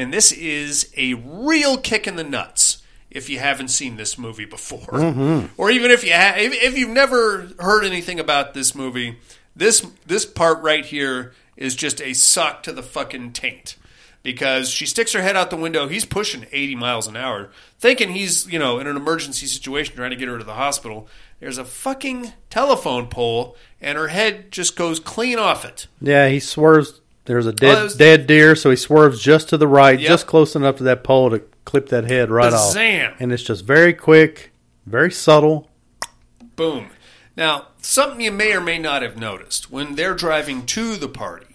And this is a real kick in the nuts if you haven't seen this movie before. Mhm. Or even if you ha- if, if you've never heard anything about this movie, this this part right here is just a sock to the fucking taint. Because she sticks her head out the window, he's pushing 80 miles an hour, thinking he's, you know, in an emergency situation trying to get her to the hospital. There's a fucking telephone pole, and her head just goes clean off it. Yeah, he swerves. There's a dead Oh, was- dead deer, so he swerves just to the right, Yep. just close enough to that pole to clip that head right off. Bazam. And it's just very quick, very subtle. Boom. Now, something you may or may not have noticed when they're driving to the party,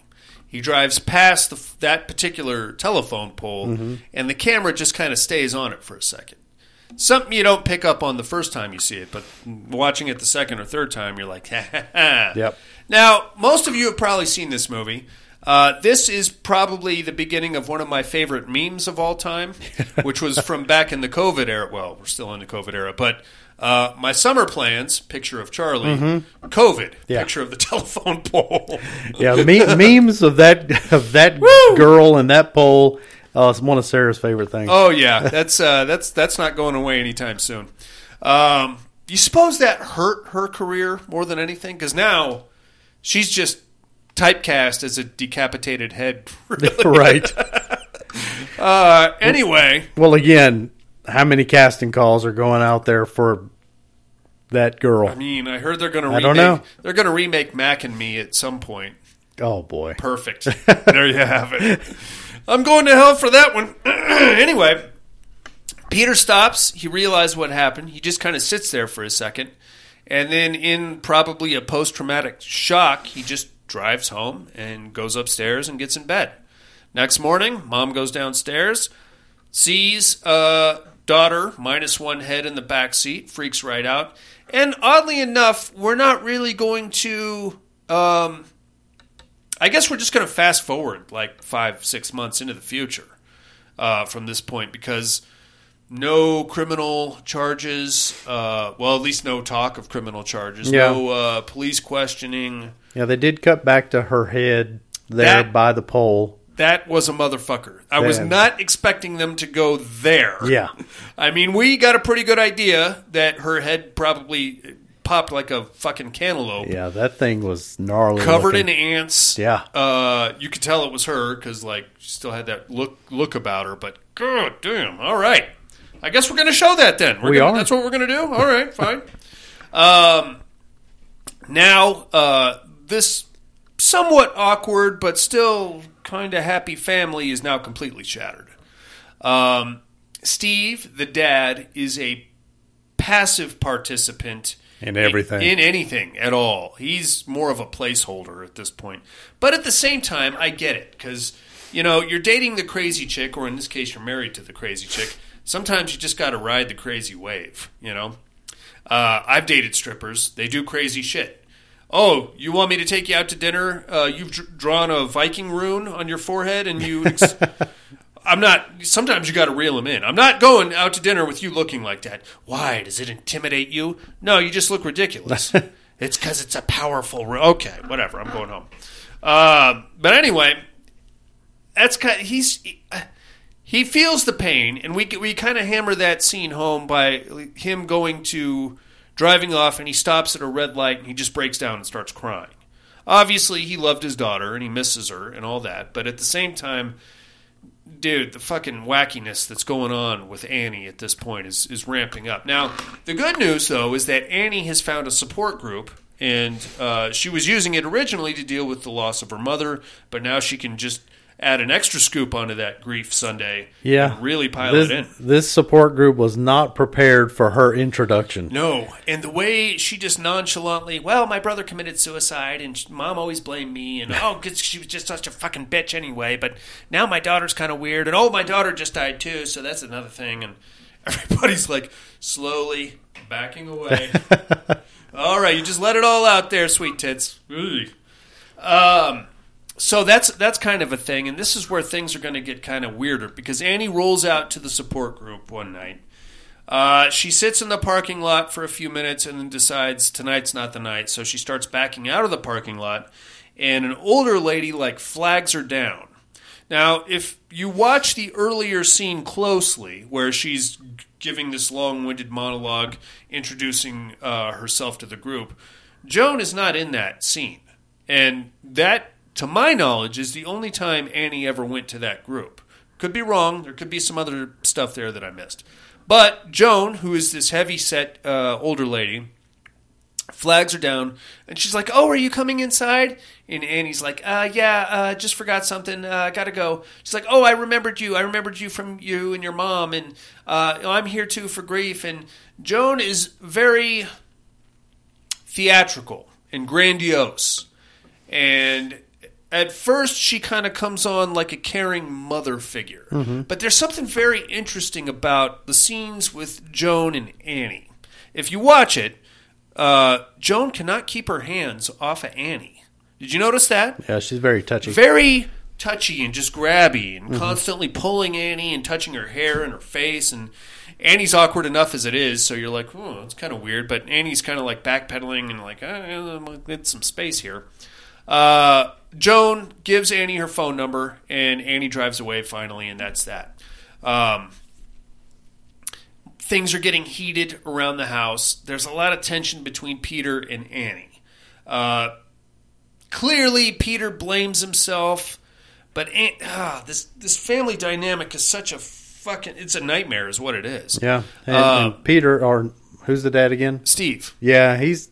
he drives past the, that particular telephone pole, Mhm. and the camera just kind of stays on it for a second. Something you don't pick up on the first time you see it, but watching it the second or third time, you're like, (laughs) ha ha ha. Yep. Now, most of you have probably seen this movie. Uh, this is probably the beginning of one of my favorite memes of all time, (laughs) which was from back in the COVID era. Well, we're still in the COVID era, but uh, my summer plans picture of Charlie, Mhm. COVID Yeah. picture of the (laughs) telephone pole. Yeah, me- memes of that of that (laughs) girl and that pole. Uh, it's one of Sarah's favorite things. Oh yeah, that's uh, that's that's not going away anytime soon. Um, you suppose that hurt her career more than anything? Because now she's just typecast as a decapitated head. (laughs) really. (laughs) right. (laughs) Uh, anyway, Well, again, how many casting calls are going out there for that girl? I mean, I heard they're going to. I remake, don't know. They're going to remake Mac and Me at some point. Oh boy. Perfect. there you have it. I'm going to hell for that one. (clears throat) anyway, Peter stops. He realizes what happened. He just kind of sits there for a second. And then, in probably a post traumatic shock, he just drives home and goes upstairs and gets in bed. Next morning, mom goes downstairs, sees uh, daughter minus one head in the back seat, freaks right out. And oddly enough, we're not really going to. Um, I guess we're just going to fast forward like five, six months into the future uh, from this point because no criminal charges. Uh, well, at least no talk of criminal charges. Yeah. No uh, police questioning. Yeah, they did cut back to her head there That- by the pole. That was a motherfucker. I was not expecting them to go there. Yeah. (laughs) I mean, we got a pretty good idea that her head probably popped like a fucking cantaloupe. Yeah, that thing was gnarly. covered looking. in ants. Yeah. uh, you could tell it was her because like she still had that look look about her. But god damn, all right. I guess we're going to show that then. We're We gonna, are. That's what we're going to do. All right, fine. (laughs) Um, now uh, this somewhat awkward but still kind of happy family is now completely shattered. Um, Steve, the dad, is a passive participant In everything. in anything at all. He's more of a placeholder at this point. But at the same time, I get it because you know you're dating the crazy chick, or in this case, you're married to the crazy chick. Sometimes you just got to ride the crazy wave. You know, uh, I've dated strippers; they do crazy shit. Oh, you want me to take you out to dinner? Uh, you've dr- drawn a Viking rune on your forehead, and you. Ex- (laughs) I'm not. Sometimes you got to reel them in. I'm not going out to dinner with you looking like that. Why? Does it intimidate you? No, you just look ridiculous. (laughs) it's because it's a powerful. Ru- okay, whatever. I'm going home. Uh, but anyway, that's kind. Of, he's he feels the pain, and we we kind of hammer that scene home by him going to driving off, and he stops at a red light, and he just breaks down and starts crying. Obviously, he loved his daughter and he misses her and all that, but at the same time, dude, the fucking wackiness that's going on with Annie at this point is is ramping up. Now, the good news though is that Annie has found a support group. And uh, she was using it originally to deal with the loss of her mother, but now she can just add an extra scoop onto that grief sundae. Yeah. and really pile this, it in. This support group was not prepared for her introduction. No, and the way she just nonchalantly, well, my brother committed suicide, and mom always blamed me, and oh, 'cause she was just such a fucking bitch anyway. But now my daughter's kind of weird, and oh, my daughter just died too, so that's another thing. And (laughs) everybody's like slowly backing away. (laughs) all right, you just let it all out there, sweet tits. Um, so that's that's kind of a thing, and this is where things are going to get kind of weirder because Annie rolls out to the support group one night. Uh, she sits in the parking lot for a few minutes and then decides tonight's not the night. So she starts backing out of the parking lot, and an older lady like flags her down. Now, if you watch the earlier scene closely, where she's giving this long-winded monologue introducing uh, herself to the group, Joan is not in that scene, and that, to my knowledge, is the only time Annie ever went to that group. Could be wrong. There could be some other stuff there that I missed. But Joan, who is this heavy set uh, older lady, Flags are down, and she's like, "Oh, are you coming inside?" And Annie's like, "Uh, yeah, uh, just forgot something. Uh, gotta go." She's like, "Oh, I remembered you. I remembered you from you and your mom, and uh, I'm here too for grief." And Joan is very theatrical and grandiose, and at first she kind of comes on like a caring mother figure. Mhm. But there's something very interesting about the scenes with Joan and Annie. If you watch it, uh, Joan cannot keep her hands off of Annie. Did you notice that? Yeah, she's very touchy. Very touchy and just grabby and Mhm. constantly pulling Annie and touching her hair and her face and Annie's awkward enough as it is, so you're like, oh, it's kind of weird. But Annie's kind of like backpedaling and like, eh, get some space here. Uh, Joan gives Annie her phone number, and Annie drives away finally, and that's that. Um, things are getting heated around the house. There's a lot of tension between Peter and Annie. Uh, clearly, Peter blames himself, but An- ah, this this family dynamic is such a fucking it's a nightmare, is what it is. Yeah, and, Uh, and Peter, or who's the dad again? Steve. Yeah, he's,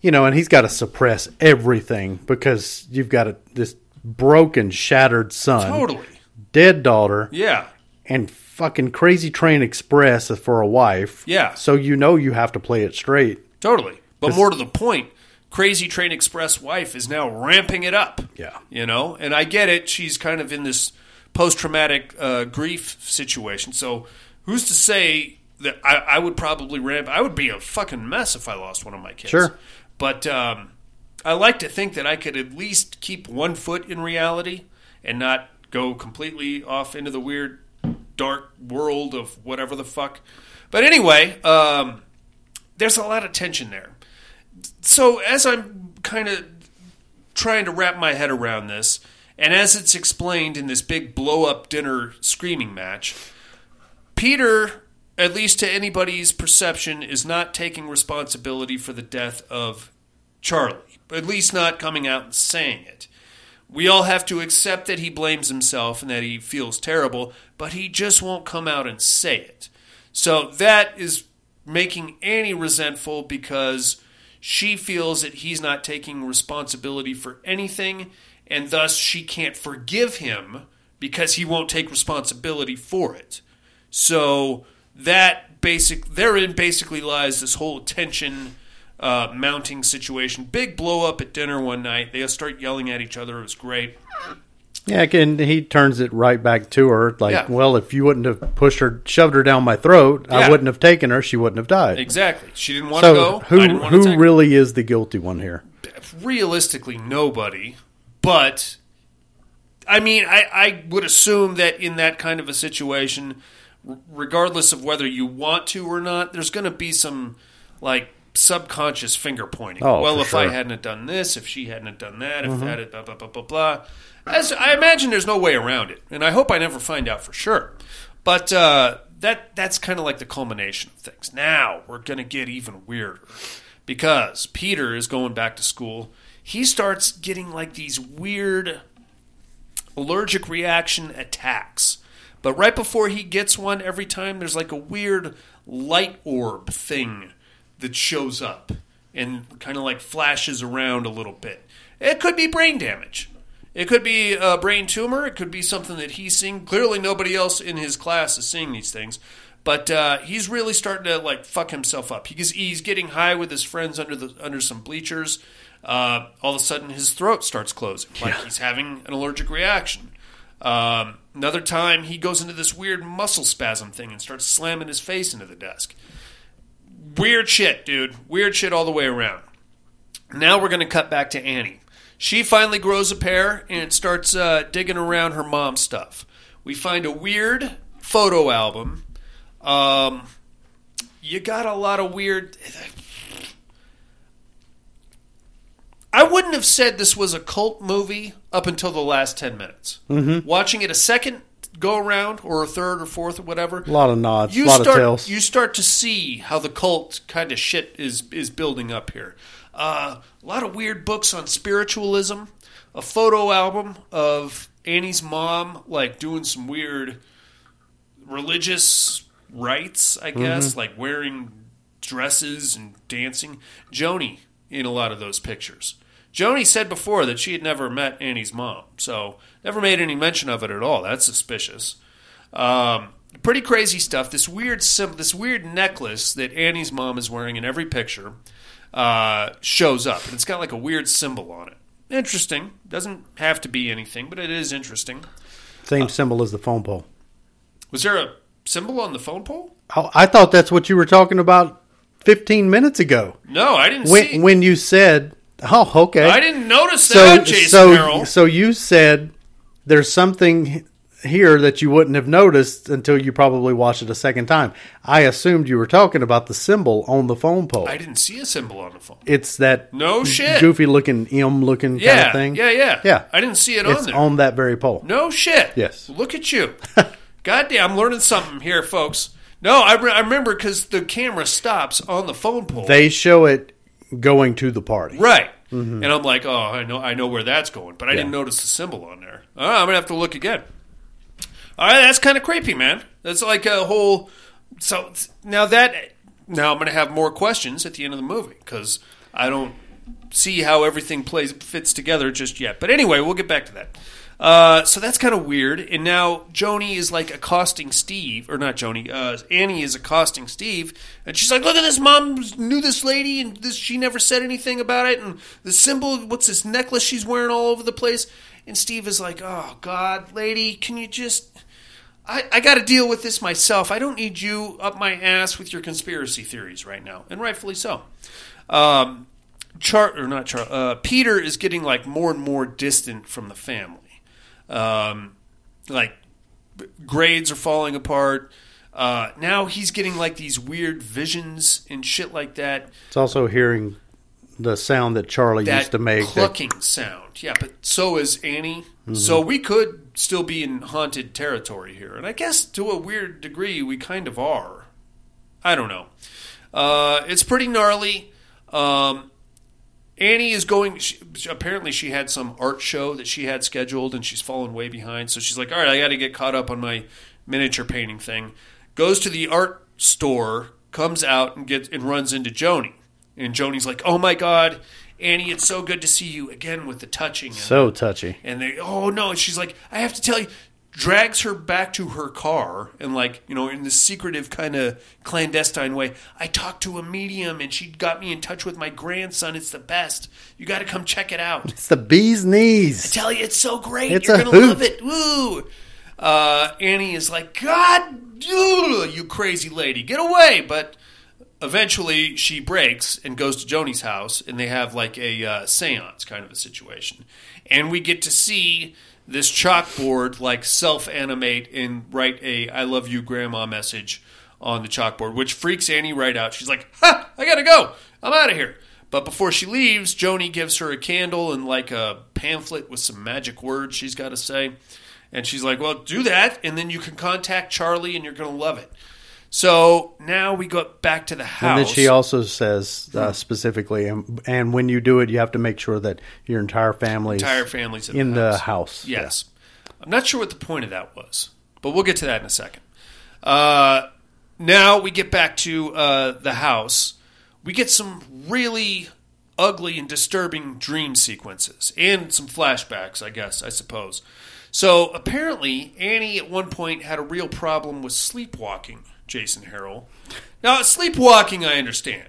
you know, and he's got to suppress everything because you've got a, this broken, shattered son, Totally. dead daughter, Yeah. and fucking crazy train express for a wife. Yeah. so you know you have to play it straight. Totally. But more to the point, Crazy Train Express wife is now ramping it up. Yeah. You know, and I get it. She's kind of in this post traumatic uh, grief situation. So who's to say that I, I would probably ramp? I would be a fucking mess if I lost one of my kids. Sure. But um, I like to think that I could at least keep one foot in reality and not go completely off into the weird dark world of whatever the fuck. But anyway, um, there's a lot of tension there. So as I'm kind of trying to wrap my head around this, and as it's explained in this big blow up dinner screaming match, Peter, at least to anybody's perception, is not taking responsibility for the death of Charlie, at least not coming out and saying it. We all have to accept that he blames himself and that he feels terrible, but he just won't come out and say it. So that is making Annie resentful because she feels that he's not taking responsibility for anything, and thus she can't forgive him because he won't take responsibility for it. So that basic therein basically lies this whole tension uh, mounting situation. Big blow up at dinner one night. They start yelling at each other. It was great. Yeah, and he turns it right back to her. Like, Yeah. well, if you wouldn't have pushed her, shoved her down my throat, Yeah. I wouldn't have taken her. She wouldn't have died. Exactly. She didn't want to go. who I didn't want to who take her. really is the guilty one here? realistically nobody but i mean I, I would assume that in that kind of a situation regardless of whether you want to or not there's going to be some like subconscious finger pointing Oh, well if i hadn't done this if she hadn't done that if Mhm. that had blah blah blah blah blah As, i imagine there's no way around it and i hope i never find out for sure but uh, that that's kind of like the culmination of things now we're going to get even weirder because Peter is going back to school. He starts getting like these weird allergic reaction attacks. But right before he gets one, every time there's like a weird light orb thing that shows up and kind of like flashes around a little bit. It could be brain damage. It could be a brain tumor. It could be something that he's seeing. Clearly, nobody else in his class is seeing these things. But uh, he's really starting to like fuck himself up. He's he's getting high with his friends under the under some bleachers. Uh, all of a sudden, his throat starts closing, like he's having an allergic reaction. Um, another time, he goes into this weird muscle spasm thing and starts slamming his face into the desk. Weird shit, dude. Weird shit all the way around. Now we're going to cut back to Annie. She finally grows a pair and starts uh, digging around her mom's stuff. We find a weird photo album. Um, you got a lot of weird. I wouldn't have said this was a cult movie up until the last 10 minutes. Mhm. Watching it a second go around, or a third or fourth or whatever, A lot of nods, you a lot start, of tails. You start to see how the cult kind of shit is is building up here. Uh, a lot of weird books on spiritualism. A photo album of Annie's mom, like doing some weird religious rites, I guess, Mhm. like wearing dresses and dancing. Joni in a lot of those pictures. Joni said before that she had never met Annie's mom, so never made any mention of it at all. That's suspicious. Um, pretty crazy stuff. This weird, sim- this weird necklace that Annie's mom is wearing in every picture uh, shows up, and it's got like a weird symbol on it. Interesting. Doesn't have to be anything, but it is interesting. Same symbol as the phone pole. Was there a symbol on the phone pole? Oh, I thought that's what you were talking about 15 minutes ago. No, I didn't When, see. when you said, "Oh, okay," I didn't notice so that, Jason so Harrell. so you said there's something here that you wouldn't have noticed until you probably watched it a second time. I assumed you were talking about the symbol on the phone pole. I didn't see a symbol on the phone. it's that No shit. goofy looking M looking kind Yeah, of thing. yeah, yeah, yeah. I didn't see it it's on there. on that very pole. No shit. Yes. Look at you. (laughs) Goddamn, I'm learning something here, folks. No, I, re- I remember because the camera stops on the phone pole. They show it going to the party. right. Mm-hmm. And I'm like, oh, I know, I know where that's going, but I didn't notice the symbol on there. Oh, I'm gonna have to look again. All right, that's kind of creepy, man. That's like a whole. So now that now I'm gonna have more questions at the end of the movie because I don't see how everything plays fits together just yet. But anyway, we'll get back to that. Uh, so that's kind of weird. And now Joni is like accosting Steve, or not Joni. Uh, Annie is accosting Steve, and she's like, "Look at this! Mom knew this lady, and this she never said anything about it. And the symbol, what's this necklace she's wearing all over the place?" And Steve is like, "Oh God, lady, can you just?" I, I got to deal with this myself. I don't need you up my ass with your conspiracy theories right now, and rightfully so. Um, Char or not Char. Uh, Peter is getting like more and more distant from the family. Um, like grades are falling apart. Uh, now he's getting like these weird visions and shit like that. It's also hearing the sound that Charlie That used to make. that- clucking sound. Yeah, but so is Annie. So we could still be in haunted territory here, and I guess to a weird degree we kind of are. I don't know. Uh, it's pretty gnarly. Um, Annie is going. She, apparently, she had some art show that she had scheduled, and she's fallen way behind. So she's like, "All right, I got to get caught up on my miniature painting thing." Goes to the art store, comes out, and gets and runs into Joni. And Joni's like, "Oh my god, Annie, it's so good to see you again with the touching." And, so touchy. and they, oh no, and she's like, "I have to tell you." Drags her back to her car and, like, you know, in this secretive kind of clandestine way. I talked to a medium and she got me in touch with my grandson. It's the best. You got to come check it out. It's the bee's knees. tell you, it's so great. It's You're a gonna hoot. love it. Woo! Uh, Annie is like, God, you crazy lady, get away! But eventually, she breaks and goes to Joni's house, and they have like a uh, séance kind of a situation, and we get to see this chalkboard like self animate and write a "I love you, Grandma" message on the chalkboard, which freaks Annie right out. She's like, "Ha! I gotta go. I'm out of here." But before she leaves, Joni gives her a candle and like a pamphlet with some magic words she's got to say. And she's like, Well, do that, and then you can contact Charlie and you're to love it. So now we go back to the house. And then she also says uh, specifically, and, and when you do it, you have to make sure that your entire family entire family's in, in the, the house. Yes. I'm not sure what the point of that was, but we'll get to that in a second. Uh, now we get back to uh, the house. We get some really ugly and disturbing dream sequences and some flashbacks, I guess, I suppose. So apparently, Annie at one point had a real problem with sleepwalking, Jason Harrell. Now, sleepwalking, I understand.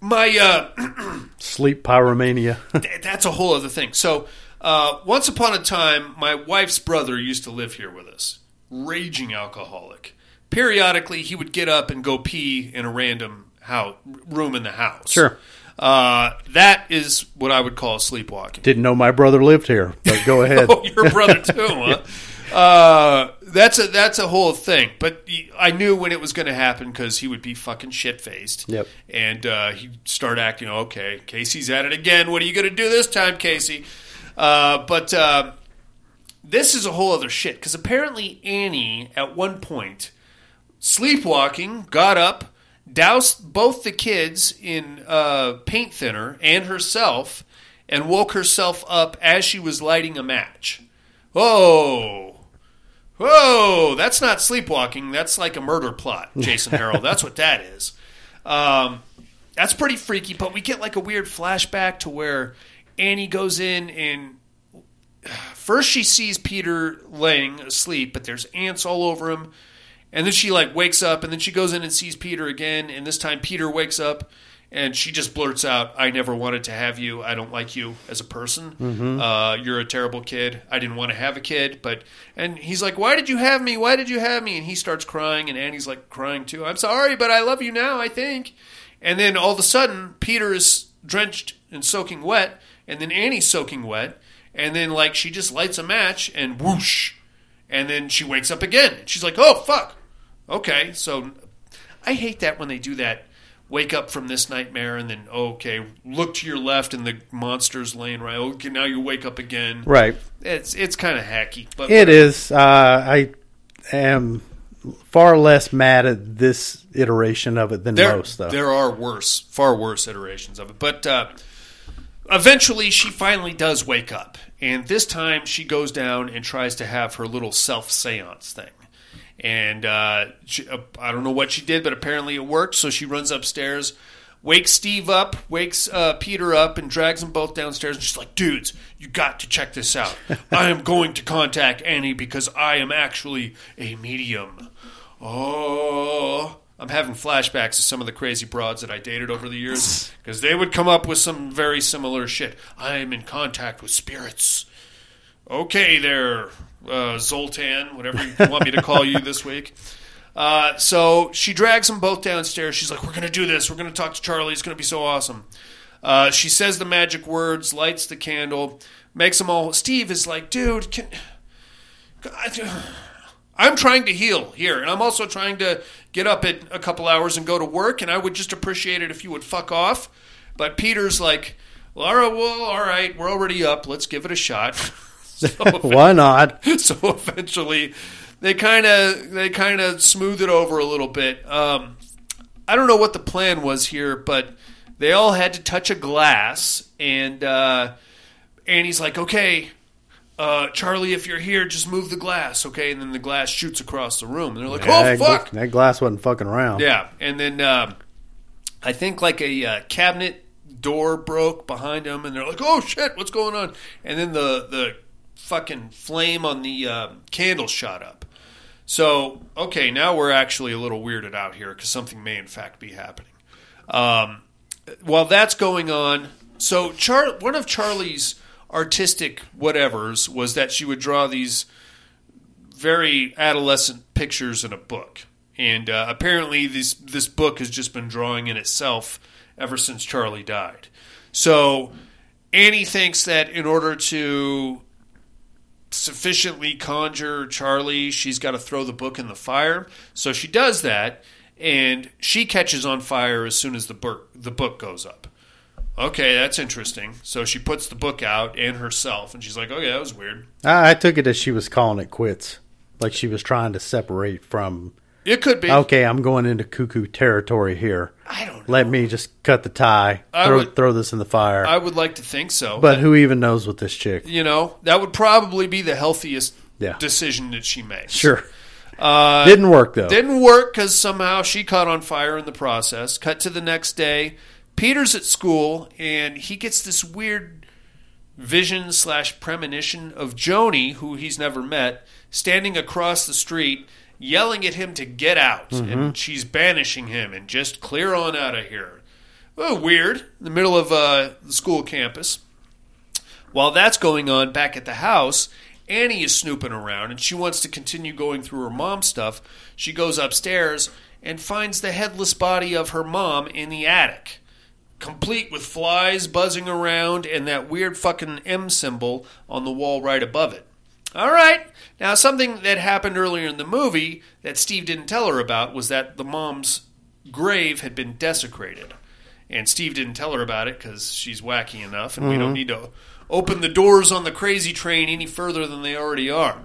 My uh, (clears throat) Sleep pyromania. (laughs) Th- that's a whole other thing. So, uh, once upon a time, my wife's brother used to live here with us. Raging alcoholic. Periodically, he would get up and go pee in a random house, room in the house. Sure. Uh, that is what I would call sleepwalking. Didn't know my brother lived here, but go (laughs) ahead. oh, your brother too, huh? (laughs) Uh, that's a that's a whole thing. But he- I knew when it was going to happen because he would be fucking shit faced. Yep. And uh, he'd start acting okay. Casey's at it again. What are you going to do this time, Casey? Uh, but uh, this is a whole other shit because apparently Annie at one point sleepwalking got up, doused both the kids in uh, paint thinner and herself, and woke herself up as she was lighting a match. Whoa. Whoa, that's not sleepwalking. That's like a murder plot, Jason (laughs) Harrell. That's what that is. Um, that's pretty freaky. But we get like a weird flashback to where Annie goes in and first she sees Peter laying asleep, but there's ants all over him. And then she like wakes up, and then she goes in and sees Peter again. And this time Peter wakes up, and she just blurts out, "I never wanted to have you. I don't like you as a person. Mhm. Uh, you're a terrible kid. I didn't want to have a kid, but." And he's like, "Why did you have me? Why did you have me?" And he starts crying, and Annie's like crying too. I'm sorry, but I love you now. I think. And then all of a sudden, Peter is drenched and soaking wet, and then Annie's soaking wet, and then like she just lights a match and whoosh, and then she wakes up again. She's like, "Oh fuck, okay." So I hate that when they do that. Wake up from this nightmare and then oh, okay, look to your left and the monster's laying right. Okay, now you wake up again. Right. It's it's kind of hacky, but It is. Uh, I am far less mad at this iteration of it than there, most, though. There are worse, far worse iterations of it. But uh, eventually, she finally does wake up, and this time she goes down and tries to have her little self seance thing. And uh, she, uh, I don't know what she did, but apparently it worked. So she runs upstairs, wakes Steve up, wakes uh, Peter up, and drags them both downstairs. And she's like, "Dudes, you got to check this out. (laughs) I am going to contact Annie because I am actually a medium." Oh, I'm having flashbacks to some of the crazy broads that I dated over the years (laughs) because they would come up with some very similar shit. I am in contact with spirits. Okay, there, uh, Zoltan, whatever you want me to call you this week. Uh, so she drags them both downstairs. She's like, "We're gonna do this. We're gonna talk to Charlie. It's gonna be so awesome." Uh, she says the magic words, lights the candle, makes them all. Steve is like, "Dude, can." I- I'm trying to heal here, and I'm also trying to get up at a couple hours and go to work, and I would just appreciate it if you would fuck off. But Peter's like, right, well, all right, we're already up. Let's give it a shot. (laughs) (laughs) So (laughs) Why not? (laughs) so eventually, they kind of they kind of smooth it over a little bit. Um, I don't know what the plan was here, but they all had to touch a glass, and uh, Annie's like, "Okay, uh, Charlie, if you're here, just move the glass, okay?" And then the glass shoots across the room, and they're like, "Oh that, fuck!" That glass wasn't fucking around. Yeah, and then um, I think like a uh, cabinet door broke behind them, and they're like, "Oh shit, what's going on?" And then the the fucking flame on the uh, candle shot up. So okay, now we're actually a little weirded out here because something may in fact be happening. Um, while that's going on, so Char- one of Charlie's artistic whatevers was that she would draw these very adolescent pictures in a book. And uh, apparently, this this book has just been drawing in itself ever since Charlie died. So Annie thinks that in order to sufficiently conjure Charlie, she's got to throw the book in the fire. So she does that, and she catches on fire as soon as the book the book goes up. Okay, that's interesting. So she puts the book out and herself, and she's like, "Okay, that was weird." I, I took it as she was calling it quits. Like she was trying to separate from. It could be. Okay, I'm going into cuckoo territory here. I don't Let me just cut the tie. I Throw, would- throw this in the fire. I would like to think so. but who even knows with this chick? you know, that would probably be the healthiest Yeah. decision that she makes. Sure. Uh, Didn't work, though. Didn't work because somehow she caught on fire in the process. Cut to the next day. Peter's at school and he gets this weird vision slash premonition of Joni, who he's never met, standing across the street, yelling at him to get out, Mhm. and she's banishing him and just clear on out of here. Oh, weird. In the middle of uh, the school campus. While that's going on back at the house, Annie is snooping around and she wants to continue going through her mom's stuff. She goes upstairs and finds the headless body of her mom in the attic, complete with flies buzzing around and that weird fucking M symbol on the wall right above it. All right. Now, something that happened earlier in the movie that Steve didn't tell her about was that the mom's grave had been desecrated. And Steve didn't tell her about it because she's wacky enough, and we don't Mhm. need to open the doors on the crazy train any further than they already are.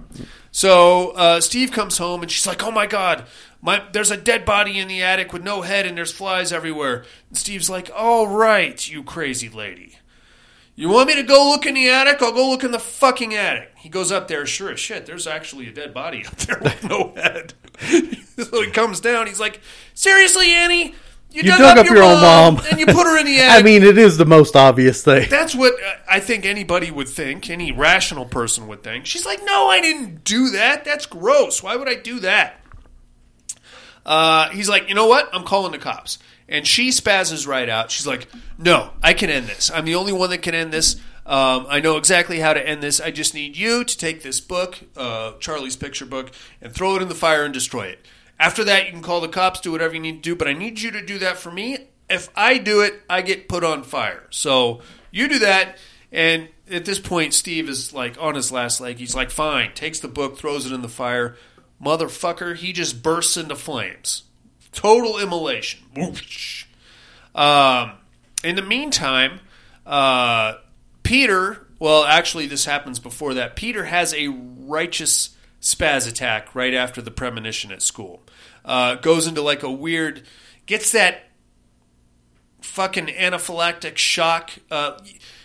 So uh, Steve comes home, and she's like, "Oh my god, my, there's a dead body in the attic with no head, and there's flies everywhere." And Steve's like, "All right, you crazy lady." You want me to go look in the attic? I'll go look in the fucking attic. He goes up there. Sure as shit, there's actually a dead body up there with no head. (laughs) so he comes down. He's like, "Seriously, Annie? You, You dug, dug up your own mom. and you put her in the (laughs) attic. I mean, it is the most obvious thing. That's what uh, I think anybody would think. Any rational person would think. She's like, "No, I didn't do that. That's gross. Why would I do that?" Uh, he's like, "You know what? I'm calling the cops." And she spazzes right out. She's like, "No, I can end this. I'm the only one that can end this. Um, I know exactly how to end this. I just need you to take this book, uh, Charlie's picture book, and throw it in the fire and destroy it. After that, you can call the cops, do whatever you need to do, but I need you to do that for me. If I do it, I get put on fire. So you do that. And at this point, Steve is like on his last leg. He's like, fine, takes the book, throws it in the fire. Motherfucker, he just bursts into flames. Total immolation. Um, in the meantime, uh, Peter, well, actually, this happens before that. Peter has a righteous spaz attack right after the premonition at school. Uh, goes into like a weird, gets that fucking anaphylactic shock. Uh,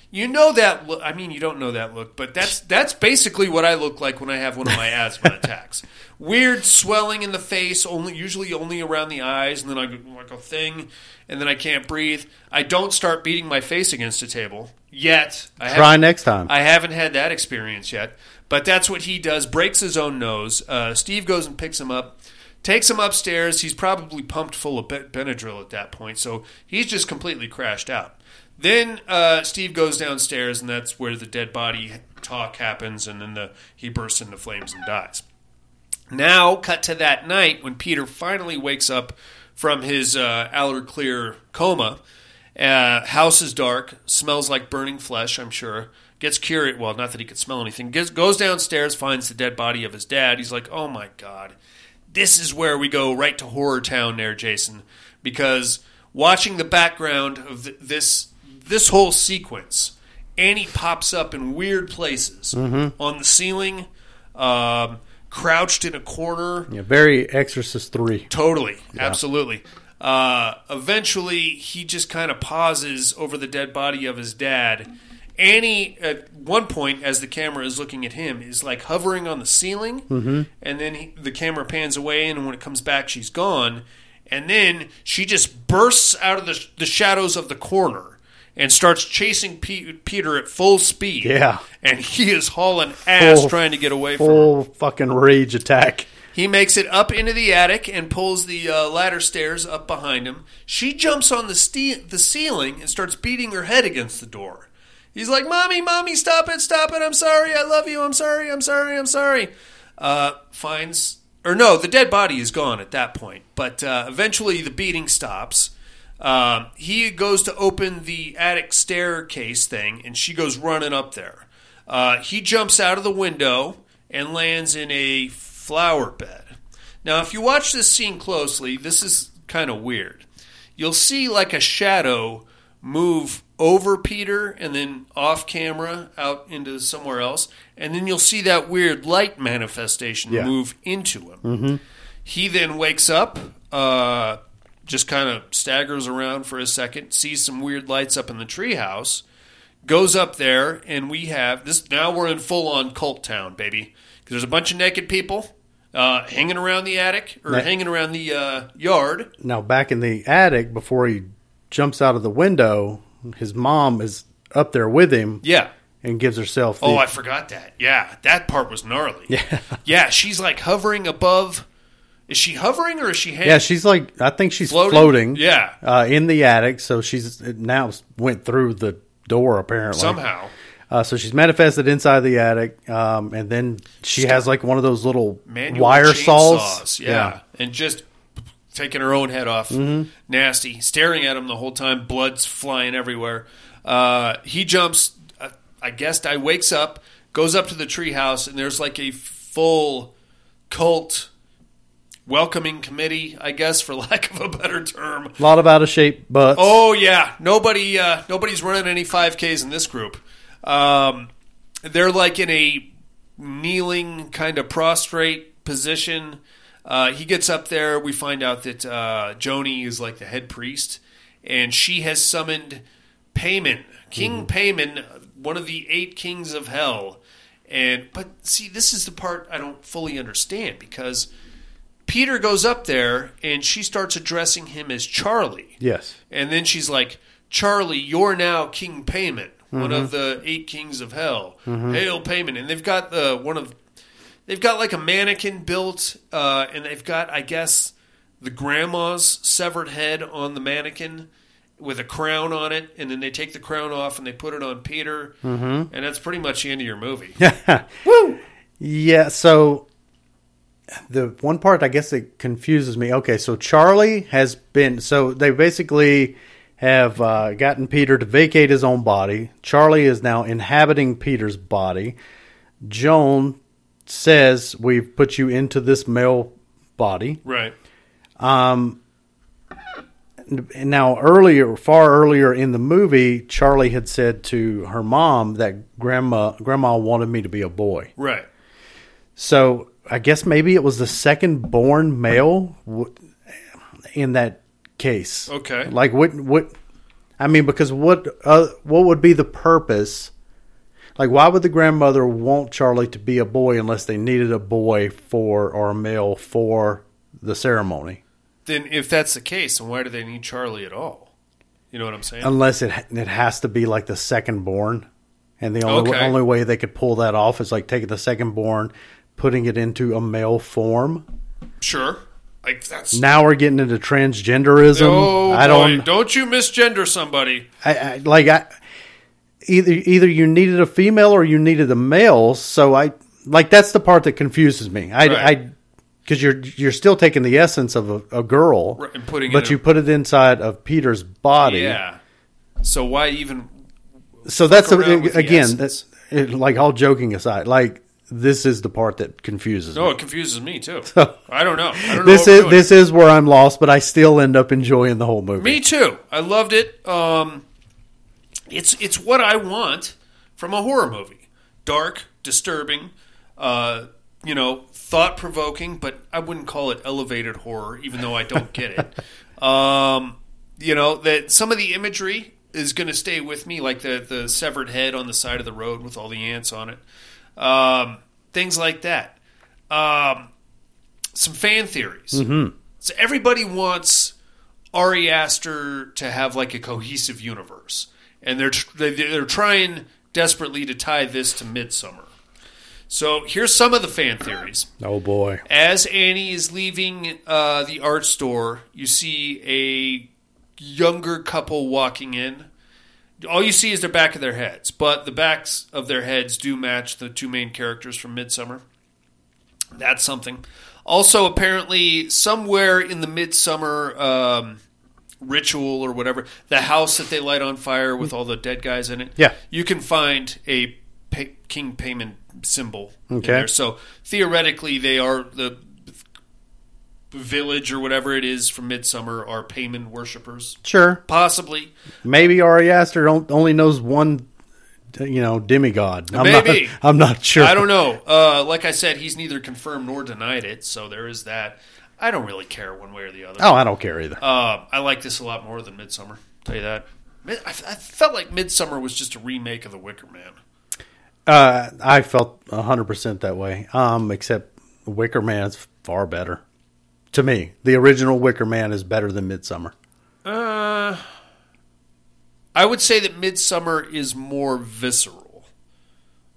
you know that look. I mean, you don't know that look, but that's that's basically what I look like when I have one of my asthma (laughs) attacks. Weird swelling in the face, only usually only around the eyes, and then I go like a thing, and then I can't breathe. I don't start beating my face against a table yet. I Try next time. I haven't had that experience yet, but that's what he does. Breaks his own nose. Uh, Steve goes and picks him up, takes him upstairs. He's probably pumped full of Benadryl at that point, so he's just completely crashed out. Then uh, Steve goes downstairs, and that's where the dead body talk happens, and then the, he bursts into flames and dies. Now, cut to that night when Peter finally wakes up from his uh, Allard Clear coma. Uh, house is dark, smells like burning flesh, I'm sure. Gets curious. Well, not that he could smell anything. Gets, goes downstairs, finds the dead body of his dad. He's like, oh my God. This is where we go right to Horror Town there, Jason. Because watching the background of th- this this whole sequence, Annie pops up in weird places Mhm. on the ceiling, um, crouched in a corner. Yeah, very Exorcist three. Totally, Yeah. absolutely. Uh, eventually, he just kind of pauses over the dead body of his dad. Annie, at one point, as the camera is looking at him, is like hovering on the ceiling, Mhm. and then he, the camera pans away, and when it comes back, she's gone. And then she just bursts out of the, the shadows of the corner and starts chasing Pe- Peter at full speed. Yeah. and he is hauling ass Full- trying to get away from. Full fucking rage attack. He makes it up into the attic and pulls the uh, ladder stairs up behind him. She jumps on the ste- the ceiling and starts beating her head against the door. He's like, "Mommy, mommy, stop it, stop it! I'm sorry, I love you. I'm sorry, I'm sorry, I'm sorry." Uh, finds or no, the dead body is gone at that point. But uh, eventually, the beating stops. Um, he goes to open the attic staircase thing, and she goes running up there. Uh, he jumps out of the window and lands in a flower bed. Now, if you watch this scene closely, this is kind of weird. You'll see like a shadow move over Peter and then off camera out into somewhere else, and then you'll see that weird light manifestation Yeah. move into him. Mm-hmm. He then wakes up, uh, just kind of staggers around for a second, sees some weird lights up in the treehouse, goes up there, and we have this. Now we're in full on cult town, baby. Because there's a bunch of naked people uh, hanging around the attic or Na- hanging around the uh, yard. Now back in the attic before he jumps out of the window, his mom is up there with him. Yeah. And gives herself. The, Oh, I forgot that. Yeah, that part was gnarly. (laughs) Yeah. Yeah, she's like hovering above. Is she hovering or is she hanging? Yeah, she's like I think she's Floating? floating. Yeah. uh, in the attic. So she's it now went through the door apparently Somehow. Uh, so she's manifested inside the attic, um, and then she has like one of those little manual wire saws. chainsaws, Yeah. and just taking her own head off. Mhm. Nasty, staring at him the whole time. Blood's flying everywhere. Uh, he jumps. Uh, I guess I wakes up, goes up to the treehouse, and there's like a full cult welcoming committee. I guess, for (laughs) lack of a better term. A lot of out of shape butts. Oh yeah, nobody uh, nobody's running any 5Ks in this group. Um, they're like in a kneeling kind of prostrate position. Uh, he gets up there. We find out that uh, Joni is like the head priest, and she has summoned Paimon, King Paimon, one of the eight kings of hell. And but see, this is the part I don't fully understand because Peter goes up there and she starts addressing him as Charlie. Yes. And then she's like, Charlie, you're now King Paimon, one of the eight kings of hell. Hail Paimon. And they've got the one of they've got like a mannequin built, uh, and they've got, I guess, the grandma's severed head on the mannequin with a crown on it, and then they take the crown off and they put it on Peter, mm-hmm. and that's pretty much the end of your movie. (laughs) Woo! Yeah, so the one part I guess that confuses me. Okay, so Charlie has been so they basically have uh, gotten Peter to vacate his own body. Charlie is now inhabiting Peter's body. Joan says, "We've put you into this male body." right. And now earlier far earlier in the movie charlie had said to her mom that grandma grandma wanted me to be a boy Right. so i guess maybe it was the second born male w- in that case Okay. like what what i mean because what uh, what would be the purpose like why would the grandmother want charlie to be a boy unless they needed a boy for or a male for the ceremony Then, if that's the case, then why do they need Charlie at all? You know what I'm saying? unless it it has to be like the second born, and the only Okay. only way they could pull that off is like taking the second born, putting it into a male form. sure. Like that's. Now we're getting into transgenderism. oh I don't, Don't you misgender somebody? I, I, like I either either you needed a female or you needed a male. So I like that's the part that confuses me. I Right. I because you're you're still taking the essence of a, a girl, Right, and putting but you a- put it inside of Peter's body. Yeah. So why even? so that's a, again that's it, like all joking aside like this is the part that confuses me. No, it confuses me too. (laughs) I don't know. I don't know this is this is where i'm lost but i still end up enjoying the whole movie Me too. I loved it. Um, it's it's what I want from a horror movie: dark, disturbing, uh, you know, thought provoking. But I wouldn't call it elevated horror, even though I don't get it. (laughs) um, you know that some of the imagery is going to stay with me, like the the severed head on the side of the road with all the ants on it, um, things like that. Um, some fan theories. So everybody wants Ari Aster to have like a cohesive universe, and they're tr- they- they're trying desperately to tie this to Midsommar. So here's some of the fan theories. oh boy As Annie is leaving uh, the art store, you see a younger couple walking in. All you see is the back of their heads, but the backs of their heads do match the two main characters from Midsommar. That's something. Also, apparently, somewhere in the Midsommar um, ritual or whatever, the house that they light on fire with all the dead guys in it, Yeah. you can find a pay- king paimon symbol in Okay. there. So theoretically, they are the village or whatever it is from Midsommar are paimon worshippers. sure Possibly. maybe ari aster only knows one you know demigod i'm Maybe. not (laughs) i'm not sure I don't know. Uh, like I said, he's neither confirmed nor denied it, so there is that. I don't really care one way or the other. oh i don't care either Uh, I like this a lot more than Midsommar. Tell you that. Mid- I, I felt like Midsommar was just a remake of The Wicker Man. uh, i felt 100% that way um, except wicker man's far better to me the original wicker man is better than midsommar Uh, I would say that Midsommar is more visceral.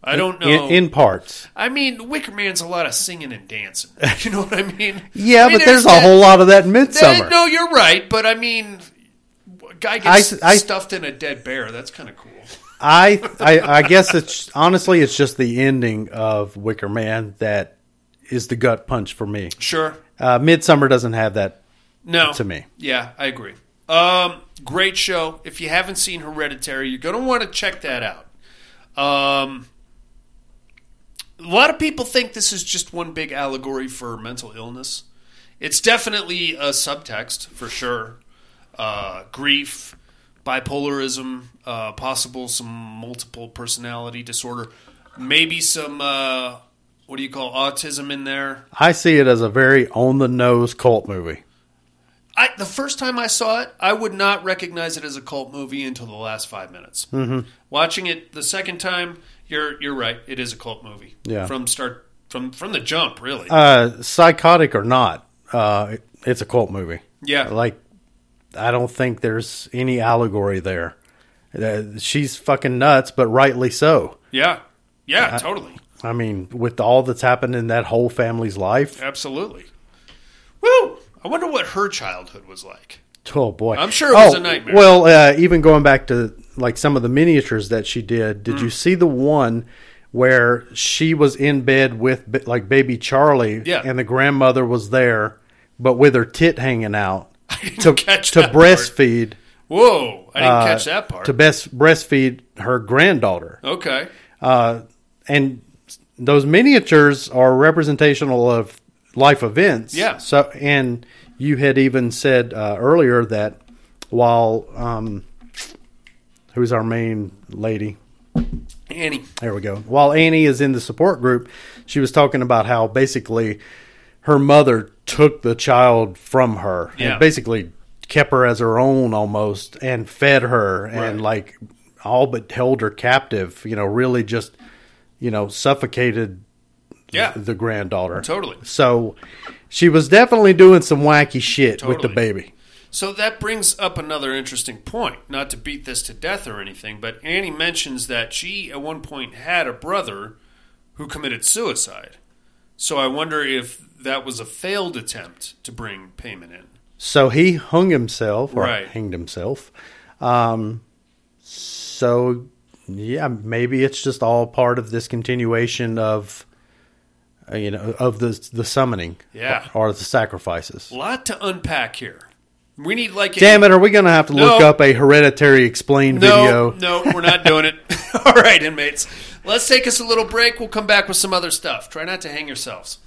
I don't know. in, in parts I mean, Wicker Man's a lot of singing and dancing. (laughs) You know what I mean? yeah I mean, but there's a that- whole lot of that in midsommar that- no, you're right, but I mean, guy gets I- I- stuffed in a dead bear. That's kind of cool. I, I I guess it's honestly it's just the ending of Wicker Man that is the gut punch for me. Sure. Uh, Midsommar doesn't have that No. to me. Yeah, I agree. Um, great show. If you haven't seen Hereditary, you're going to want to check that out. Um, a lot of people think this is just one big allegory for mental illness. It's definitely a subtext for sure. Uh, grief, bipolarism, uh, possible some multiple personality disorder, maybe some uh, what do you call autism in there. I see it as a very on the nose cult movie. I, the first time I saw it, I would not recognize it as a cult movie until the last five minutes. Mm-hmm. Watching it the second time, you're you're right. It is a cult movie. Yeah. from start from from the jump, really. Uh, psychotic or not, uh, it- it's a cult movie. Yeah. like I don't think there's any allegory there. Uh, she's fucking nuts, but rightly so. Yeah. Yeah, I- totally. I mean, with all that's happened in that whole family's life, Absolutely. Woo! I wonder what her childhood was like. oh boy, I'm sure it was Oh, a nightmare. Well, uh, even going back to like some of the miniatures that she did, did Mm. you see the one where she was in bed with like baby Charlie, Yeah. and the grandmother was there, but with her tit hanging out (laughs) to catch to that part. breastfeed. Whoa! I didn't uh, catch that part. To best breastfeed her granddaughter. okay. Uh, and those miniatures are representational of life events. Yeah. So, and you had even said uh, earlier that while um, who's our main lady? Annie. There we go. While Annie is in the support group, she was talking about how basically her mother took the child from her Yeah. and basically kept her as her own almost and fed her and like all but held her captive, you know, really just, you know, suffocated Yeah. the granddaughter. Totally. So she was definitely doing some wacky shit with the baby. So that brings up another interesting point. Not to beat this to death or anything, but Annie mentions that she at one point had a brother who committed suicide. So I wonder if that was a failed attempt to bring paimon in. So he hung himself or Right. hanged himself. Um, so yeah, maybe it's just all part of this continuation of uh, you know of the the summoning, Yeah. or, or the sacrifices. A lot to unpack here. We need like a- Damn it! Are we going to have to look up a hereditary explained No, video? no, we're not doing it. (laughs) All right, inmates. Let's take us a little break. We'll come back with some other stuff. Try not to hang yourselves.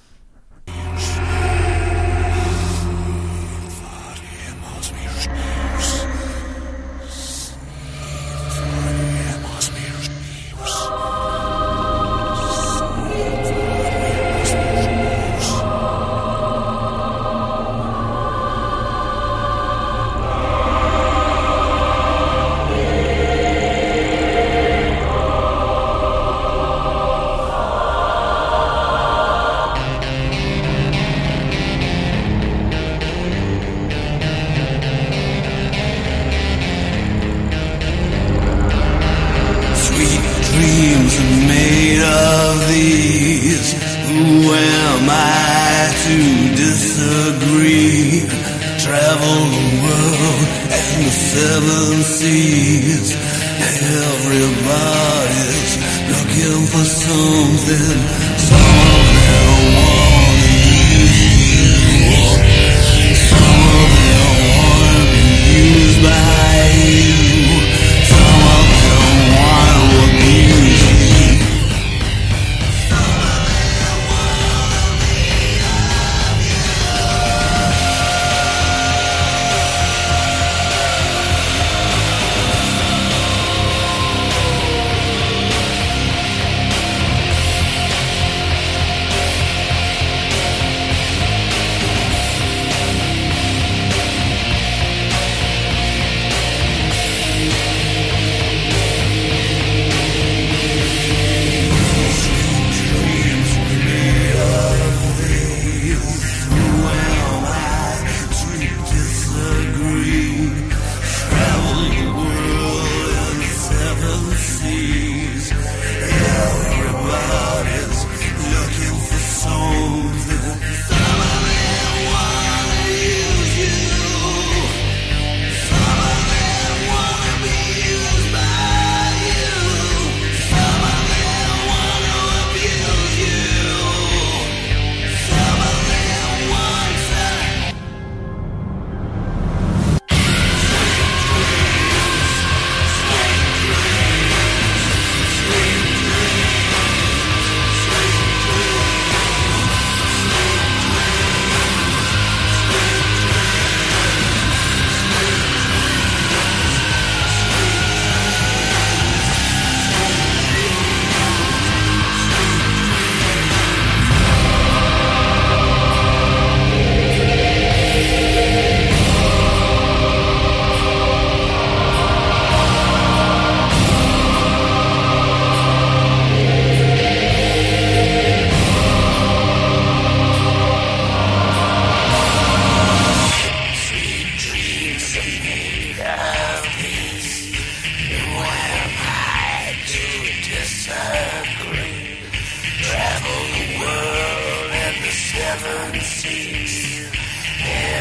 Seven seas.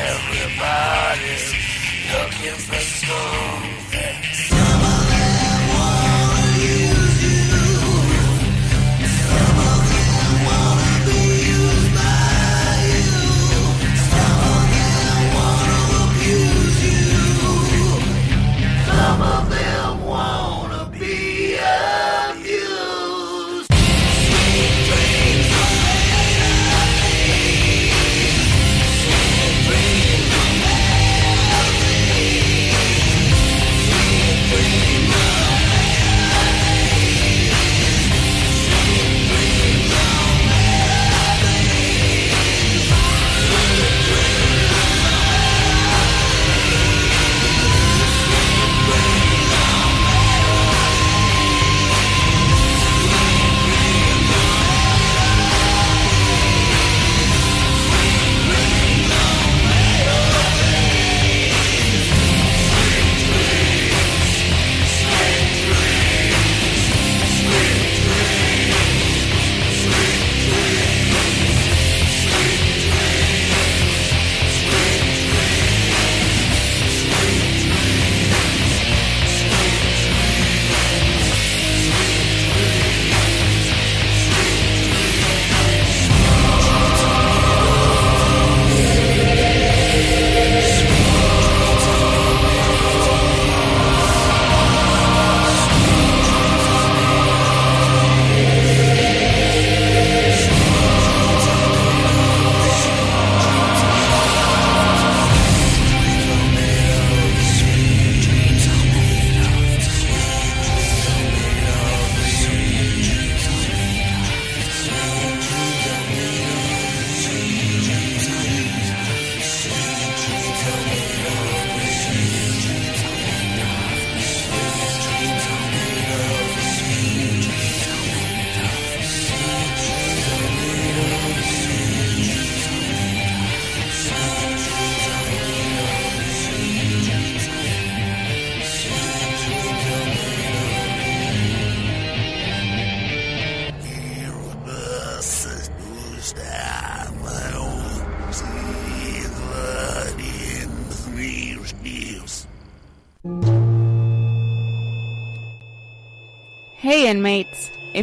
Everybody's looking for something.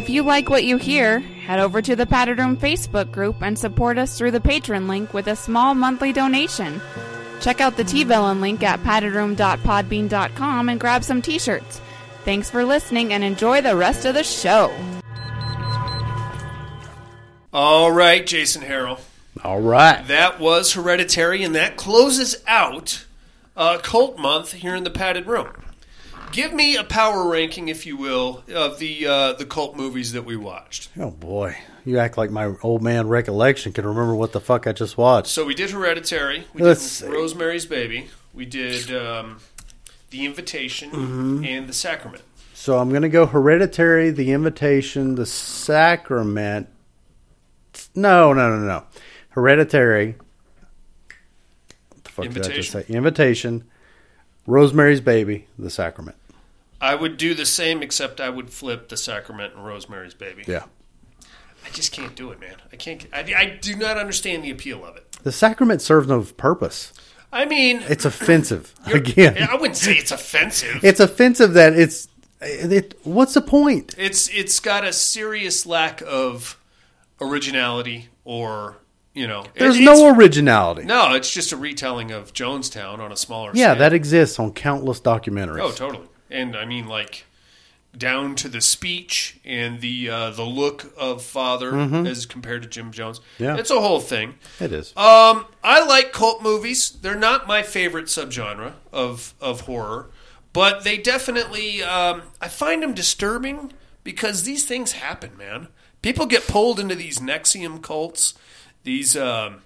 If you like what you hear, head over to the Padded Room Facebook group and support us through the Patreon link with a small monthly donation. Check out the T-Villain link at paddedroom.podbean.com and grab some t-shirts. Thanks for listening and enjoy the rest of the show. All right, Jason Harrell. All right. That was Hereditary, and that closes out uh, Cult Month here in the Padded Room. Give me a power ranking, if you will, of the uh, the cult movies that we watched. Oh boy, you act like my old man recollection can remember what the fuck I just watched. So we did Hereditary. We Let's did see. Rosemary's Baby. We did um, The Invitation Mhm. and The Sacrament. So I'm going to go Hereditary, The Invitation, The Sacrament. No, no, no, no. Hereditary. What the fuck did I just say? Invitation. Rosemary's Baby, The Sacrament. I would do the same, except I would flip The Sacrament and Rosemary's Baby. Yeah. I just can't do it, man. I can't. I, I do not understand the appeal of it. The Sacrament serves no purpose. I mean, It's offensive. (clears throat) Again, I wouldn't say it's offensive. it's offensive that it's. It, what's the point? It's it's got a serious lack of originality, or you know, There's it- no originality. No, it's just a retelling of Jonestown on a smaller. Scale. Yeah, scale. that exists on countless documentaries. Oh, totally. And I mean, like down to the speech and the uh, the look of Father Mhm. as compared to Jim Jones. Yeah. it's a whole thing. It is. Um, I like cult movies. They're not my favorite subgenre of of horror, but they definitely um, I find them disturbing because these things happen, man. People get pulled into these NXIVM cults, these um,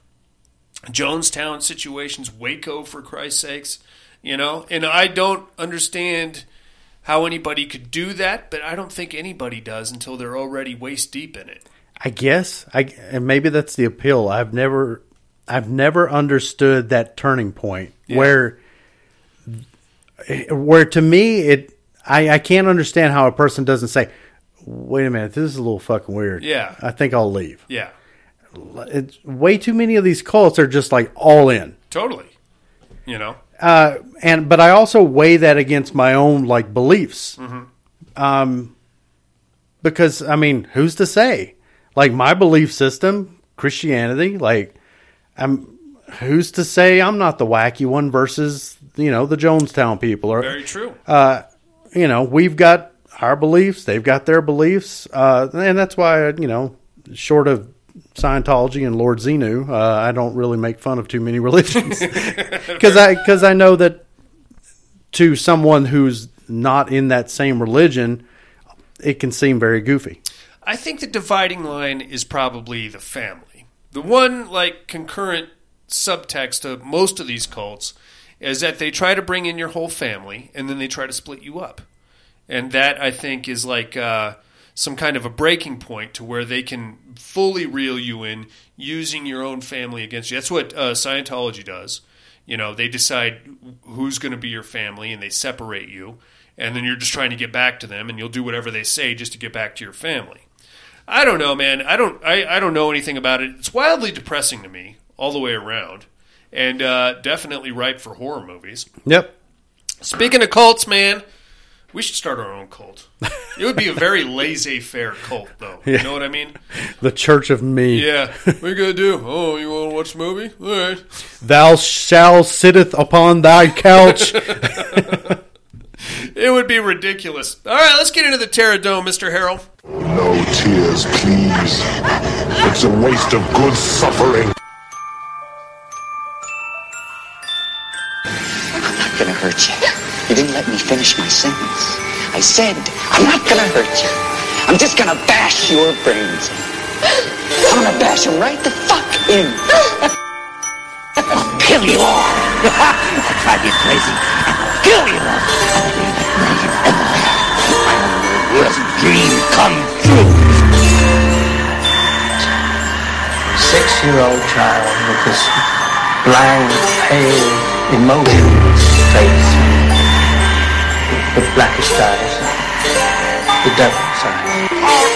Jonestown situations, Waco for Christ's sakes, you know. And I don't understand how anybody could do that, but I don't think anybody does until they're already waist deep in it. I guess I and maybe that's the appeal. I've never I've never understood that turning point Yeah. where where to me it I, I can't understand how a person doesn't say, "Wait a minute, this is a little fucking weird." Yeah. I think I'll leave. Yeah, It's way too many of these cults are just like all in. totally. You know, Uh, and but I also weigh that against my own like beliefs. Um, because I mean, who's to say? Like my belief system, Christianity, like I'm. Who's to say I'm not the wacky one versus you know the Jonestown people or very true. you know, we've got our beliefs, they've got their beliefs, uh, and that's why you know, short of Scientology and Lord Xenu, uh, I don't really make fun of too many (laughs) religions (laughs) because I because I know that to someone who's not in that same religion, it can seem very goofy. I think the dividing line is probably the family. The one like concurrent subtext of most of these cults is that they try to bring in your whole family and then they try to split you up. And that I think is like uh, some kind of a breaking point to where they can fully reel you in using your own family against you. That's what uh, Scientology does. You know, they decide who's going to be your family and they separate you. And then you're just trying to get back to them and you'll do whatever they say just to get back to your family. I don't know, man. I don't. I, I don't know anything about it. It's wildly depressing to me all the way around, and uh, definitely ripe for horror movies. Yep. Speaking of cults, man, we should start our own cult. It would be a very laissez-faire cult, though. You know what I mean? The Church of Me. Yeah. What are you gonna do? Oh, you want to watch the movie? All right. Thou shall sitteth upon thy couch. (laughs) It would be ridiculous. All right, let's get into the Terror Dome, Mr. Harold. No tears, please. It's a waste of good suffering. I'm not gonna hurt you. You didn't let me finish my sentence. I said, I'm not gonna hurt you. I'm just gonna bash your brains in. I'm gonna bash them right the fuck in. I'll kill you all. (laughs) I'll drive you crazy. I'll kill you all. I'll worst dream come true. Six-year-old child with this blank, pale, emotionless face. The blackish eyes. The devil's eyes.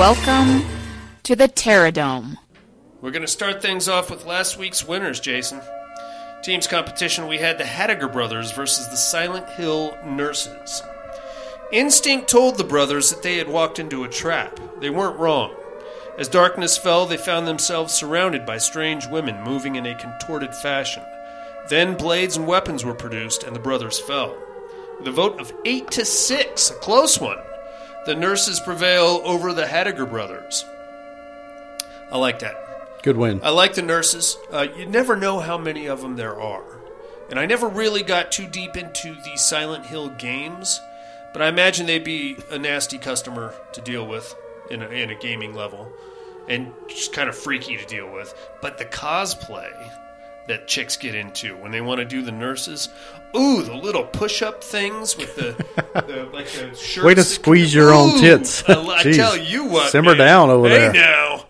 Welcome to the Terror Dome. We're going to start things off with last week's winners, Jason. Teams competition, we had the Hattiger brothers versus the Silent Hill nurses. Instinct told the brothers that they had walked into a trap. They weren't wrong. As darkness fell, they found themselves surrounded by strange women moving in a contorted fashion. Then blades and weapons were produced, and the brothers fell. A vote of 8 to 6, a close one, the nurses prevail over the Hattiger brothers. I like that. Good win. I like the nurses. Uh, you never know how many of them there are. And I never really got too deep into the Silent Hill games, but I imagine they'd be a nasty customer to deal with in a, in a gaming level and just kind of freaky to deal with. But the cosplay that chicks get into when they want to do the nurses, ooh, the little push up things with the, (laughs) the like the shirts. Way to squeeze your own Ooh, tits. I, I Jeez. tell you what, Simmer man. down over hey there. now.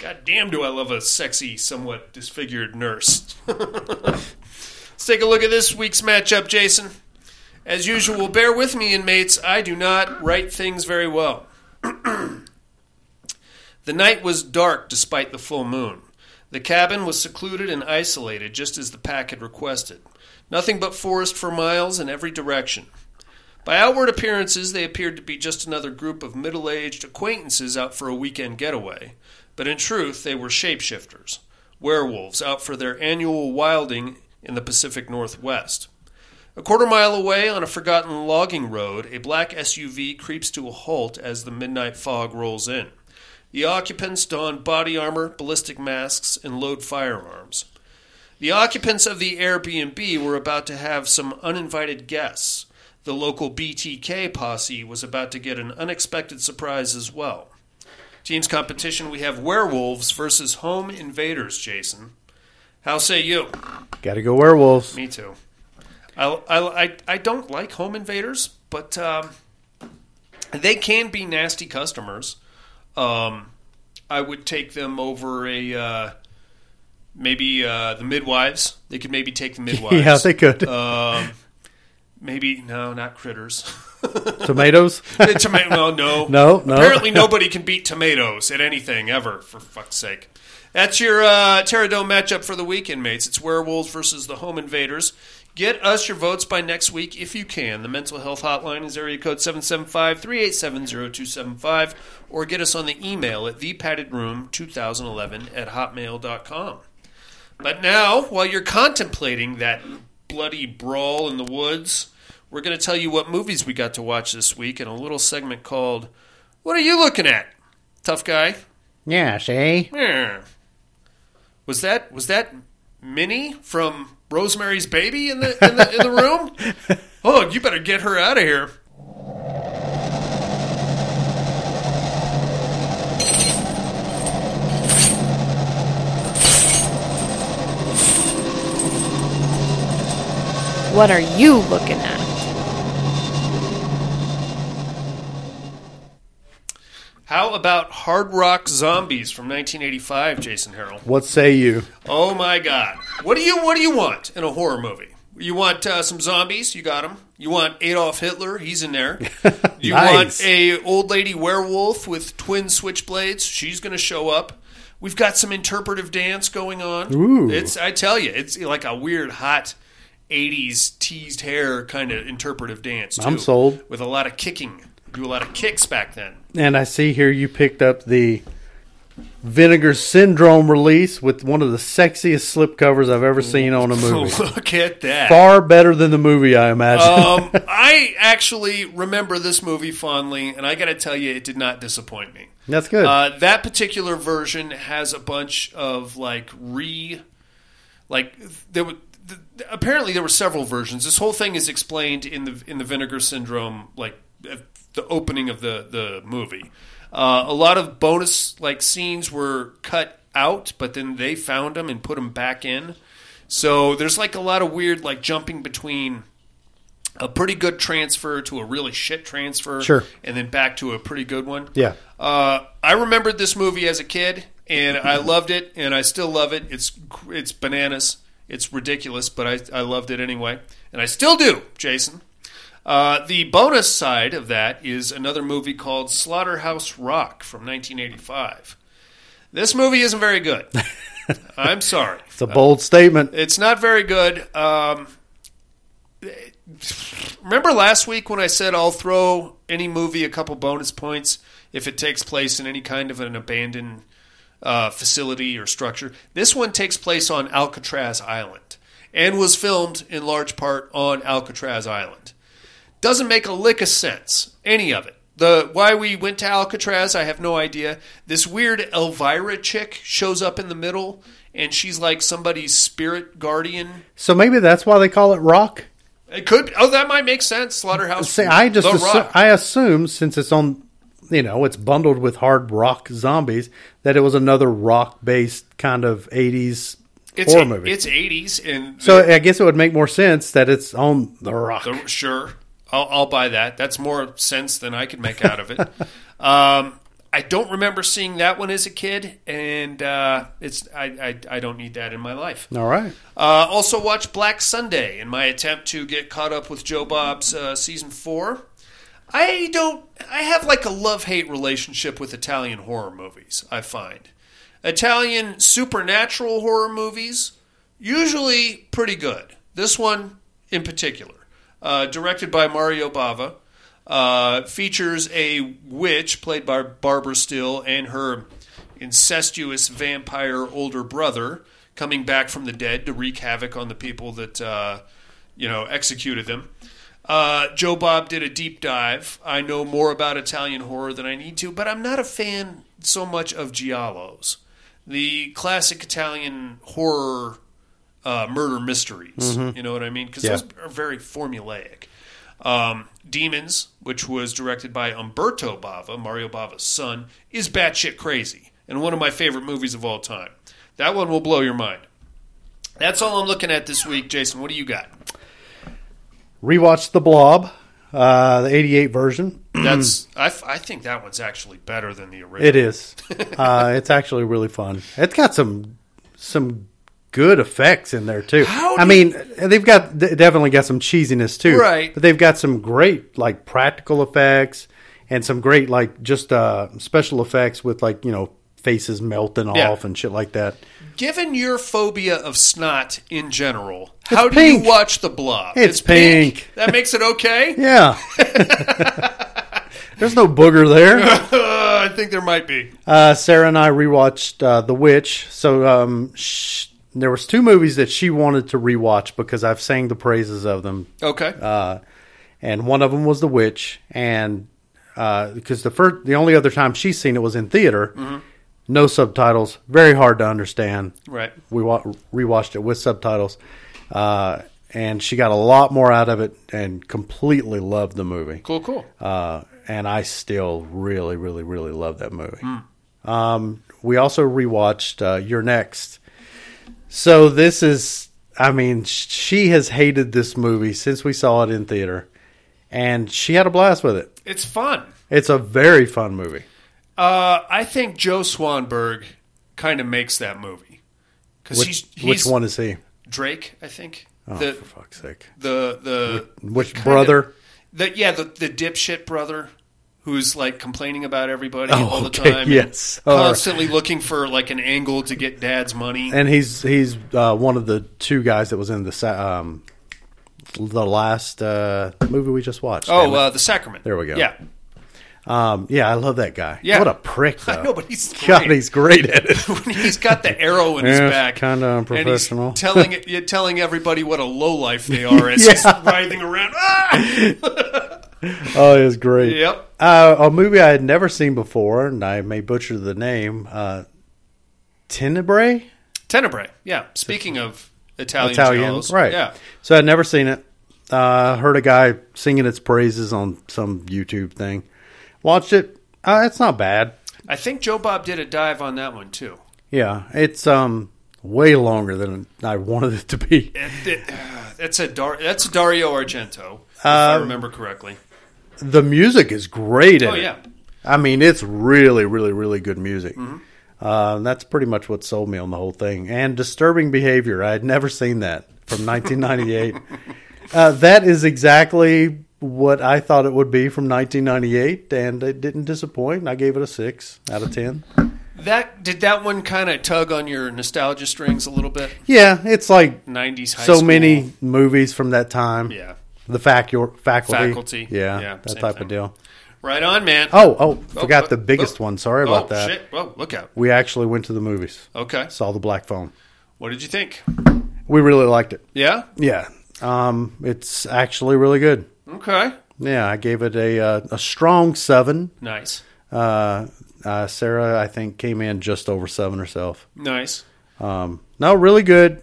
God damn, do I love a sexy, somewhat disfigured nurse. (laughs) Let's take a look at this week's matchup, Jason. As usual, bear with me, inmates. I do not write things very well. (clears throat) the night was dark despite the full moon. The cabin was secluded and isolated, just as the pack had requested. Nothing but forest for miles in every direction. By outward appearances, they appeared to be just another group of middle aged acquaintances out for a weekend getaway, but in truth, they were shapeshifters, werewolves out for their annual wilding in the Pacific Northwest. A quarter mile away on a forgotten logging road, a black SUV creeps to a halt as the midnight fog rolls in. The occupants don body armor, ballistic masks, and load firearms. The occupants of the Airbnb were about to have some uninvited guests. The local BTK posse was about to get an unexpected surprise as well. Teams competition we have werewolves versus home invaders, Jason. How say you? Got to go werewolves. Me too. I, I, I, I don't like home invaders, but um, they can be nasty customers. Um, I would take them over a uh, maybe uh, the midwives. They could maybe take the (laughs) midwives. Yeah, they could. Um, maybe no, not critters. (laughs) Tomatoes? (laughs) Tomato? No, no, No, no. Apparently, nobody can beat tomatoes at anything ever. For fuck's sake. That's your uh, Terror Dome matchup for the weekend, mates. It's werewolves versus the home invaders. Get us your votes by next week if you can. The mental health hotline is area code 775-387-0275 or get us on the email at thepaddedroom2011 at hotmail.com. But now, while you're contemplating that bloody brawl in the woods, we're going to tell you what movies we got to watch this week in a little segment called What Are You Looking At? Tough guy. Yeah, see? Yeah. Was that was that Minnie from Rosemary's Baby in the in the, in the room? (laughs) Oh, you better get her out of here. What are you looking at? How about Hard Rock Zombies from 1985, Jason Harrell? What say you? Oh my God! What do you What do you want in a horror movie? You want uh, some zombies? You got them. You want Adolf Hitler? He's in there. (laughs) You Nice. want a old lady werewolf with twin switchblades? She's going to show up. We've got some interpretive dance going on. Ooh. It's I tell you, it's like a weird hot. 80s teased hair kind of interpretive dance. Too, I'm sold. With a lot of kicking. Do a lot of kicks back then. And I see here you picked up the Vinegar Syndrome release with one of the sexiest slipcovers I've ever seen on a (laughs) movie. Look at that. Far better than the movie, I imagine. um, (laughs) I actually remember this movie fondly, and I got to tell you, it did not disappoint me. That's good. Uh, that particular version has a bunch of like re, like there were. th- Apparently, there were several versions. This whole thing is explained in the in the Vinegar Syndrome, like the opening of the the movie. Uh, a lot of bonus like scenes were cut out, but then they found them and put them back in. So there's like a lot of weird like jumping between a pretty good transfer to a really shit transfer, Sure. and then back to a pretty good one. Yeah. Uh, I remembered this movie as a kid, and I loved it, and I still love it. It's it's bananas. It's ridiculous, but I, I loved it anyway, and I still do, Jason. Uh, the bonus side of that is another movie called Slaughterhouse Rock from 1985. This movie isn't very good. (laughs) I'm sorry. it's a bold statement. It's not very good. Um, remember last week when I said I'll throw any movie a couple bonus points if it takes place in any kind of an abandoned uh, facility or structure? This one takes place on Alcatraz Island and was filmed in large part on Alcatraz Island. Doesn't make a lick of sense, any of it. The why we went to Alcatraz, I have no idea. This weird Elvira chick shows up in the middle, and she's like somebody's spirit guardian. So maybe that's why they call it rock. It could. Oh, that might make sense. Slaughterhouse. See, I just assu- I assume since it's on, you know, it's bundled with hard rock zombies that it was another rock based kind of eighties it's horror a- movie. It's eighties, and so I guess it would make more sense that it's on the rock. the- sure, I'll, I'll buy that. That's more sense than I could make out of it. (laughs) um, I don't remember seeing that one as a kid, and uh, it's I, I I don't need that in my life. All right. Uh, also, watch Black Sunday in my attempt to get caught up with Joe Bob's uh, season four. I don't. I have like a love hate relationship with Italian horror movies. I find Italian supernatural horror movies usually pretty good. This one in particular, uh, directed by Mario Bava, uh, features a witch played by Barbara Steele and her incestuous vampire older brother coming back from the dead to wreak havoc on the people that uh, you know executed them. Uh, Joe Bob did a deep dive. I know more about Italian horror than I need to, but I'm not a fan so much of giallos, the classic Italian horror uh, murder mysteries. Mhm. You know what I mean? Because Yeah. those are very formulaic. Um, Demons, which was directed by Lamberto Bava, Mario Bava's son, is batshit crazy and one of my favorite movies of all time. That one will blow your mind. That's all I'm looking at this week, Jason. What do you got? Rewatched The Blob, uh, the '88 version. That's I, f- I think that one's actually better than the original. It is. (laughs) uh, it's actually really fun. It's got some some good effects in there too. How I mean, they've got they definitely got some cheesiness too, Right. But they've got some great like practical effects and some great like just uh, special effects with like you know faces melting Yeah. off and shit like that. Given your phobia of snot in general, how do you watch The Blob? It's pink. That makes it okay? (laughs) Yeah. (laughs) There's no booger there. (laughs) I think there might be. Uh, Sarah and I rewatched uh, The Witch. So um, sh- there was two movies that she wanted to rewatch because I've sang the praises of them. Okay. Uh, and one of them was The Witch, and uh, because the first, the only other time she's seen it was in theater, Mhm. No subtitles, very hard to understand. Right. We wa- rewatched it with subtitles, uh, and she got a lot more out of it and completely loved the movie. Cool, cool. Uh, and I still really, really, really love that movie. Mm. Um, we also rewatched uh, You're Next. So this is, I mean, she has hated this movie since we saw it in theater, and she had a blast with it. It's fun. It's a very fun movie. Uh, I think Joe Swanberg kind of makes that movie because Which, he's, he's which one is he? Drake, I think. Oh, the, for fuck's sake! The the Which- which brother? Of, the yeah, the the dipshit brother who's like complaining about everybody Oh, all the okay, time. yes. All right. constantly looking for like an angle to get dad's money. And he's he's uh, one of the two guys that was in the um, the last uh, movie we just watched. Oh, uh, The Sacrament. There we go. Yeah. Um, yeah, I love that guy. Yeah. What a prick, though. (laughs) I know, but he's (laughs) God, great. he's great at it. (laughs) he's got the arrow in his Yeah, back, kinda and unprofessional. he's telling it, telling everybody what a low life they are as he's writhing around. Ah! oh, it was great. Yep. Uh, a movie I had never seen before, and I may butcher the name. Uh, Tenebrae? Tenebrae. Yeah. Speaking of Italian, Italian, right? Yeah. So I'd never seen it. Uh, heard a guy singing its praises on some YouTube thing. Watched it. Uh, it's not bad. I think Joe Bob did a dive on that one too. Yeah, it's um way longer than I wanted it to be. It, it, (sighs) uh, that's a Dar- that's Dario Argento, if I Uh, remember correctly. The music is great. In Oh, it. yeah. I mean, it's really, really, really good music. Mm-hmm. Uh, that's pretty much what sold me on the whole thing. And disturbing behavior. I had never seen that from 1998. (laughs) uh, that is exactly what I thought it would be from 1998, and it didn't disappoint. I gave it a six out of ten. That did that one kind of tug on your nostalgia strings a little bit. Yeah, it's like 90s high so school. many movies from that time. Yeah. the facu- faculty, Faculty. yeah, Yeah, that type thing. of deal. Right on, man. Oh, oh, forgot oh, the biggest oh, one. Sorry oh, about that. Shit. Look out. We actually went to the movies. Okay. Saw the Black Phone. What did you think? We really liked it. Yeah. Yeah. Um, it's actually really good. Okay. Yeah, I gave it a uh, a strong seven. Nice. Uh, uh, Sarah, I think, came in just over seven herself. Nice. Um, no, really good.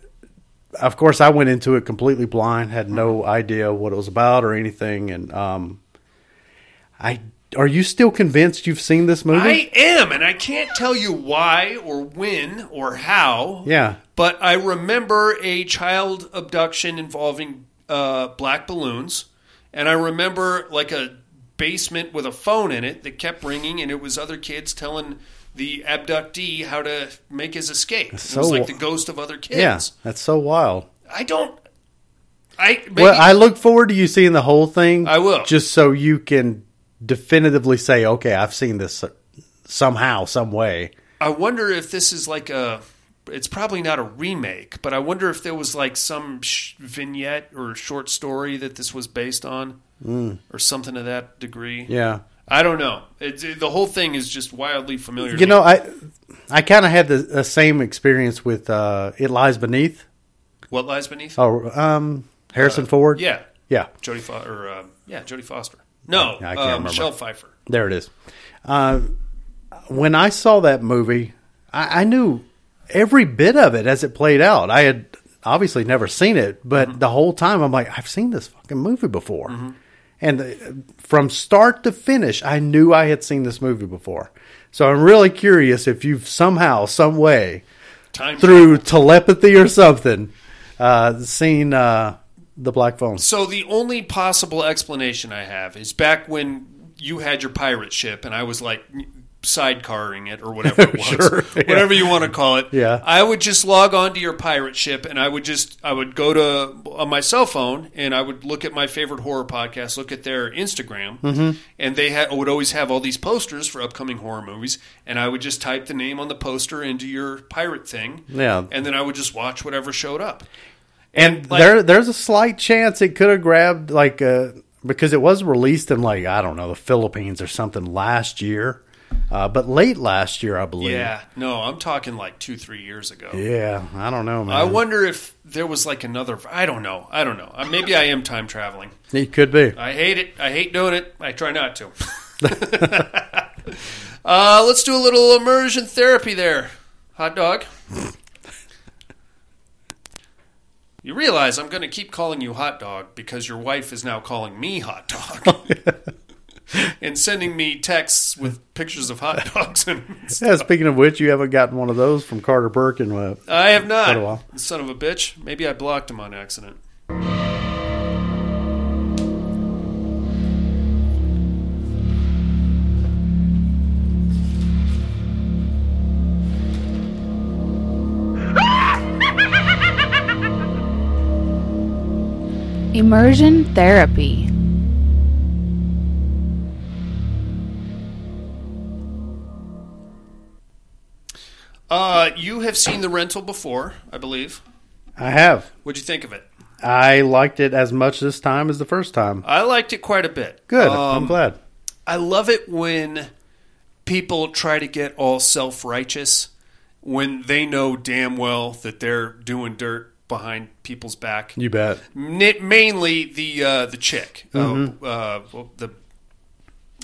Of course, I went into it completely blind, had no idea what it was about or anything, and um, I are you still convinced you've seen this movie? I am, and I can't tell you why or when or how. Yeah. But I remember a child abduction involving uh, black balloons, and I remember like a basement with a phone in it that kept ringing, and it was other kids telling the abductee how to make his escape. it so was like the ghost of other kids. Yeah, that's so wild. I don't. I maybe, well, I look forward to you seeing the whole thing. I will. just so you can definitively say, okay, I've seen this somehow, some way. I wonder if this is like a. It's probably not a remake, but I wonder if there was like some sh- vignette or short story that this was based on, Mm. or something to that degree. Yeah. I don't know. It, the whole thing is just wildly familiar. You know, I I kind of had the, the same experience with uh, It Lies Beneath. what lies beneath? Oh, um, Harrison Uh, Ford. Yeah, yeah. Jodie Fo- or uh, yeah, Jodie Foster. No, I can't uh, remember. Michelle Pfeiffer. There it is. Uh, when I saw that movie, I, I knew every bit of it as it played out. I had obviously never seen it, but Mm-hmm. the whole time I'm like, I've seen this fucking movie before. And uh, from start to finish, I knew I had seen this movie before. So I'm really curious if you've somehow, some way, Time through telepathy or something, uh, seen uh, the Black Phone. So the only possible explanation I have is back when you had your pirate ship and I was like sidecarring it or whatever it (laughs) was, Sure, yeah. whatever you want to call it. Yeah. I would just log on to your pirate ship and I would just I would go to on my cell phone and I would look at my favorite horror podcast, look at their Instagram, Mhm. and they had, would always have all these posters for upcoming horror movies, and I would just type the name on the poster into your pirate thing, Yeah. and then I would just watch whatever showed up. And like- there, there's a slight chance it could have grabbed like uh, because it was released in like I don't know the Philippines or something last year, uh, but late last year I believe. Yeah, no, I'm talking like two, three years ago. Yeah, I don't know, man. I wonder if there was like another. I don't know. I don't know. Uh, Maybe I am time traveling. It could be. I hate it. I hate doing it. I try not to. (laughs) (laughs) uh, let's do a little immersion therapy there, hot dog. You realize I'm going to keep calling you hot dog because your wife is now calling me hot dog. (laughs) (laughs) and sending me texts with pictures of hot dogs. And (laughs) Yeah, speaking of which, you haven't gotten one of those from Carter Burke in uh, I have quite a while. not. Son of a bitch. Maybe I blocked him on accident. (laughs) Immersion therapy. Uh, you have seen the rental before, I believe. I have. What'd you think of it? I liked it as much this time as the first time. I liked it quite a bit. Good. Um, I'm glad. I love it when people try to get all self righteous when they know damn well that they're doing dirt behind people's back. You bet. Ni- mainly the uh, the chick, Mhm. uh, uh, the,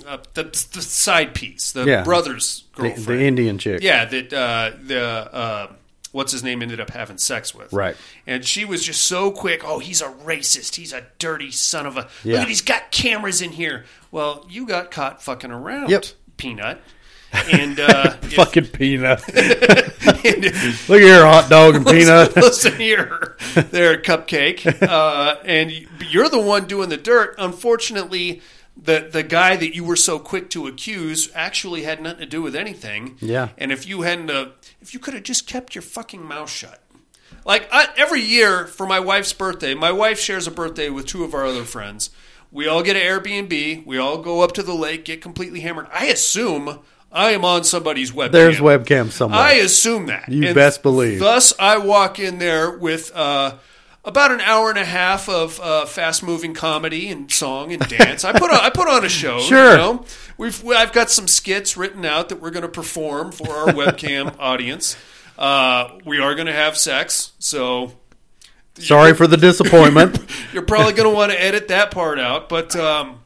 uh, the the side piece, the Yeah. brother's The, girlfriend, the Indian chick. Yeah, that uh, the uh, what's his name ended up having sex with. Right. And she was just so quick. Oh, he's a racist. He's a dirty son of a. Yeah. Look at he's got cameras in here. Well, you got caught fucking around. Yep. Peanut. And uh, (laughs) if- Fucking peanut. and (laughs) if- (laughs) Look at here, hot dog and peanut. Listen here, there, cupcake. Uh, and you're the one doing the dirt. Unfortunately, the the guy that you were so quick to accuse actually had nothing to do with anything. Yeah. And if you hadn't, uh, if you could have just kept your fucking mouth shut. Like I, every year for my wife's birthday, my wife shares a birthday with two of our other friends. We all get an Airbnb. We all go up to the lake, get completely hammered. I assume I am on somebody's webcam. There's webcam somewhere. I assume that. You best believe. Thus, I walk in there with uh, about an hour and a half of uh, fast-moving comedy and song and dance. I put on, I put on a show. Sure. You know? We've I've got some skits written out that we're going to perform for our webcam (laughs) audience. Uh, we are going to have sex, so Sorry for the disappointment. (laughs) you're probably going to want to edit that part out. But um,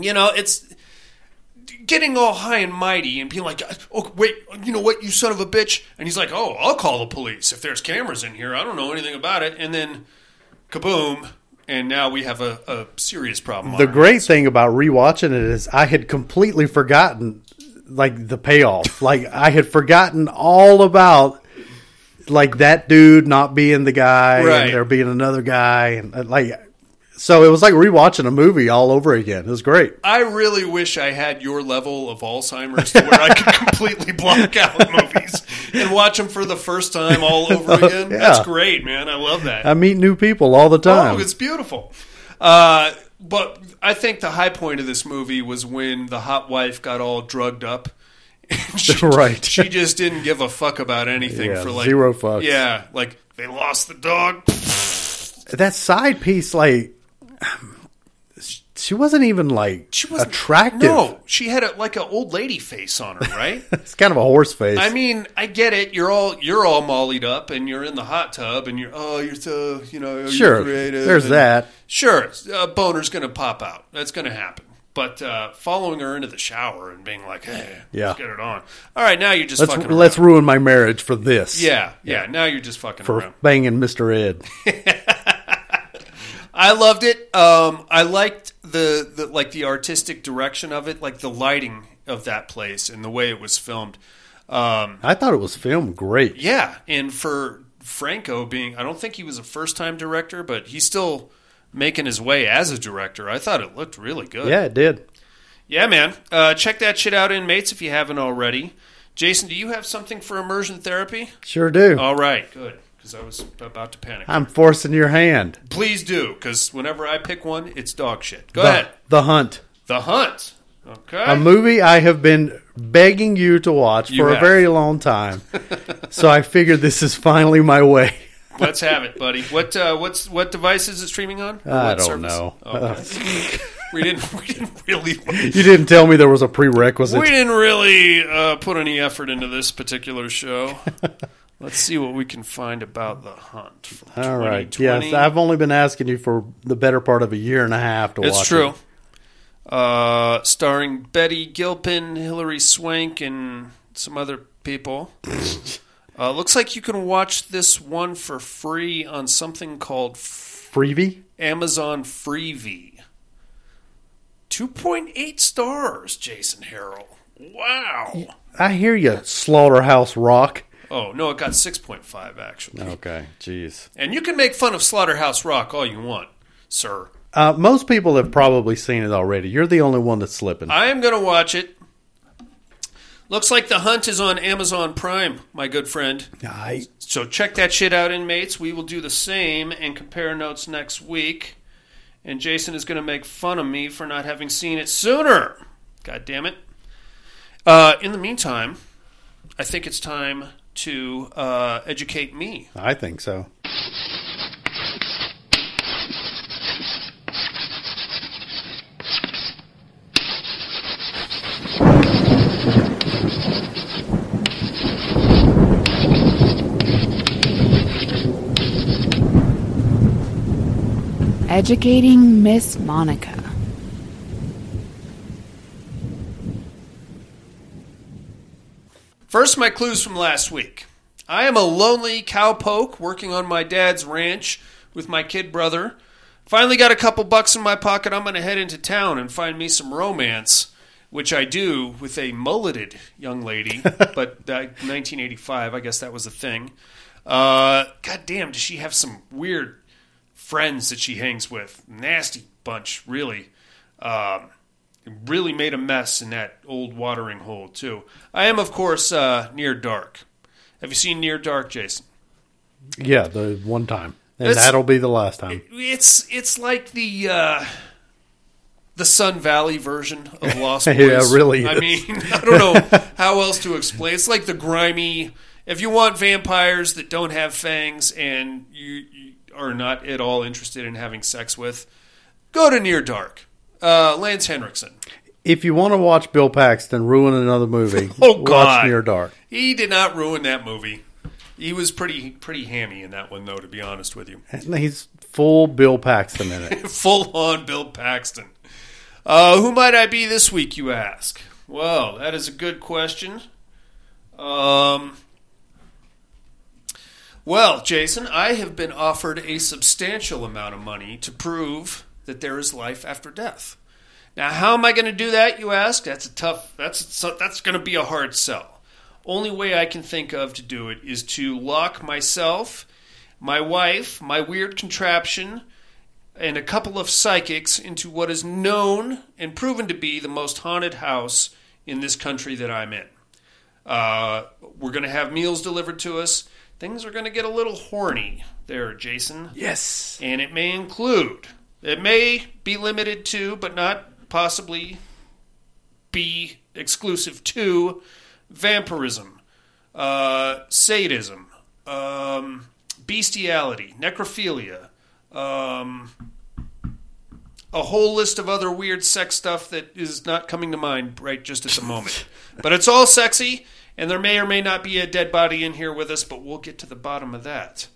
you know, it's getting all high and mighty and being like, "Oh, wait, you know what, you son of a bitch!" And he's like, "Oh, I'll call the police if there's cameras in here. I don't know anything about it." And then, kaboom! And now we have a, a serious problem. the great thing about rewatching it is I had completely forgotten like the payoff. (laughs) like I had forgotten all about like that dude not being the guy Right. and there being another guy and uh, like so it was like rewatching a movie all over again. It was great. I really wish I had your level of Alzheimer's to where I could (laughs) completely block out movies and watch them for the first time all over (laughs) again. Yeah. That's great, man. I love that. I meet new people all the time. Oh, it's beautiful. Uh, but I think the high point of this movie was when the hot wife got all drugged up. She, (laughs) Right. She just didn't give a fuck about anything Yeah, for like zero fucks. Yeah, like they lost the dog. that side piece like she wasn't even like She was attractive. No, she had a, like an old lady face on her, right? (laughs) It's kind of a horse face. I mean, I get it. You're all you're all mollied up, and you're in the hot tub, and you're oh, you're so you know, you're Sure, creative. there's and- that. Sure, a boner's going to pop out. That's going to happen. But uh, following her into the shower and being like, "Hey, Yeah. let's get it on." All right, now you're just Let's fucking. let's ruin my marriage for this. Yeah, yeah. Now you're just fucking For around. banging Mr. Ed. (laughs) I loved it. Um, I liked the, the like the artistic direction of it, like the lighting of that place and the way it was filmed. Um, I thought it was filmed great. yeah, and for Franco being, I don't think he was a first time director, but he's still making his way as a director. I thought it looked really good. Yeah, it did. Yeah, man. Uh, check that shit out, inmates, if you haven't already. Jason, do you have something for immersion therapy? Sure do. All right, good. Because I was about to panic. I'm forcing your hand. Please do, because whenever I pick one, it's dog shit. Go the, ahead. The Hunt. The Hunt. Okay. A movie I have been begging you to watch You for a very long time. (laughs) so I figured this is finally my way. Let's have it, buddy. What uh, what's what device is it streaming on? I what don't service? know. Okay. we didn't. We didn't really. (laughs) You didn't tell me there was a prerequisite. We didn't really uh, put any effort into this particular show. (laughs) Let's see what we can find about the hunt. All right. Yes, I've only been asking you for the better part of a year and a half to watch it. It's true. it. Uh, starring Betty Gilpin, Hilary Swank, and some other people. (laughs) uh, looks like you can watch this one for free on something called Freebie? Amazon Freevee. 2.8 stars, Jason Harrell. Wow. I hear you, Slaughterhouse Rock. Oh, no, it got 6.5 actually. Okay, jeez. And you can make fun of Slaughterhouse Rock all you want, sir. Uh, most people have probably seen it already. You're the only one that's slipping. I am going to watch it. Looks like The Hunt is on Amazon Prime, my good friend. I, So check that shit out, inmates. We will do the same and compare notes next week. And Jason is going to make fun of me for not having seen it sooner. God damn it. Uh, in the meantime, I think it's time to uh, educate me. I think so. Educating Miss Monica. First, my clues from last week. I am a lonely cowpoke working on my dad's ranch with my kid brother. Finally got a couple bucks in my pocket. I'm going to head into town and find me some romance, which I do with a mulleted young lady. (laughs) but uh, 1985, I guess that was a thing. Uh, God damn, does she have some weird friends that she hangs with? Nasty bunch, really. Um, really made a mess in that old watering hole too. I am, of course, uh, near dark. Have you seen Near Dark, Jason? Yeah, the one time. And It's- that'll be the last time. It's it's like the uh, the Sun Valley version of (laughs) Lost Boys. Yeah, really I is. mean, (laughs) I don't know (laughs) how else to explain. It's like the grimy. If you want vampires that don't have fangs and you, you are not at all interested in having sex with, go to Near Dark. Uh, Lance Henriksen. If you want to watch Bill Paxton ruin another movie, (laughs) Oh, God. watch Near Dark. He did not ruin that movie. He was pretty pretty hammy in that one, though. To be honest with you, And He's full Bill Paxton in it. (laughs) full on Bill Paxton. Uh, who might I be this week, you ask? Well, that is a good question. Um, well, Jason, I have been offered a substantial amount of money to prove that there is life after death. Now, how am I going to do that? You ask. That's a tough. That's that's going to be a hard sell. Only way I can think of to do it is to lock myself, my wife, my weird contraption, and a couple of psychics into what is known and proven to be the most haunted house in this country that I'm in. Uh, we're going to have meals delivered to us. Things are going to get a little horny there, Jason. Yes. And it may include, it may be limited to, but not possibly be exclusive to, vampirism, uh, sadism, um, bestiality, necrophilia, um, a whole list of other weird sex stuff that is not coming to mind right just at the moment. (laughs) but it's all sexy, and there may or may not be a dead body in here with us, but we'll get to the bottom of that.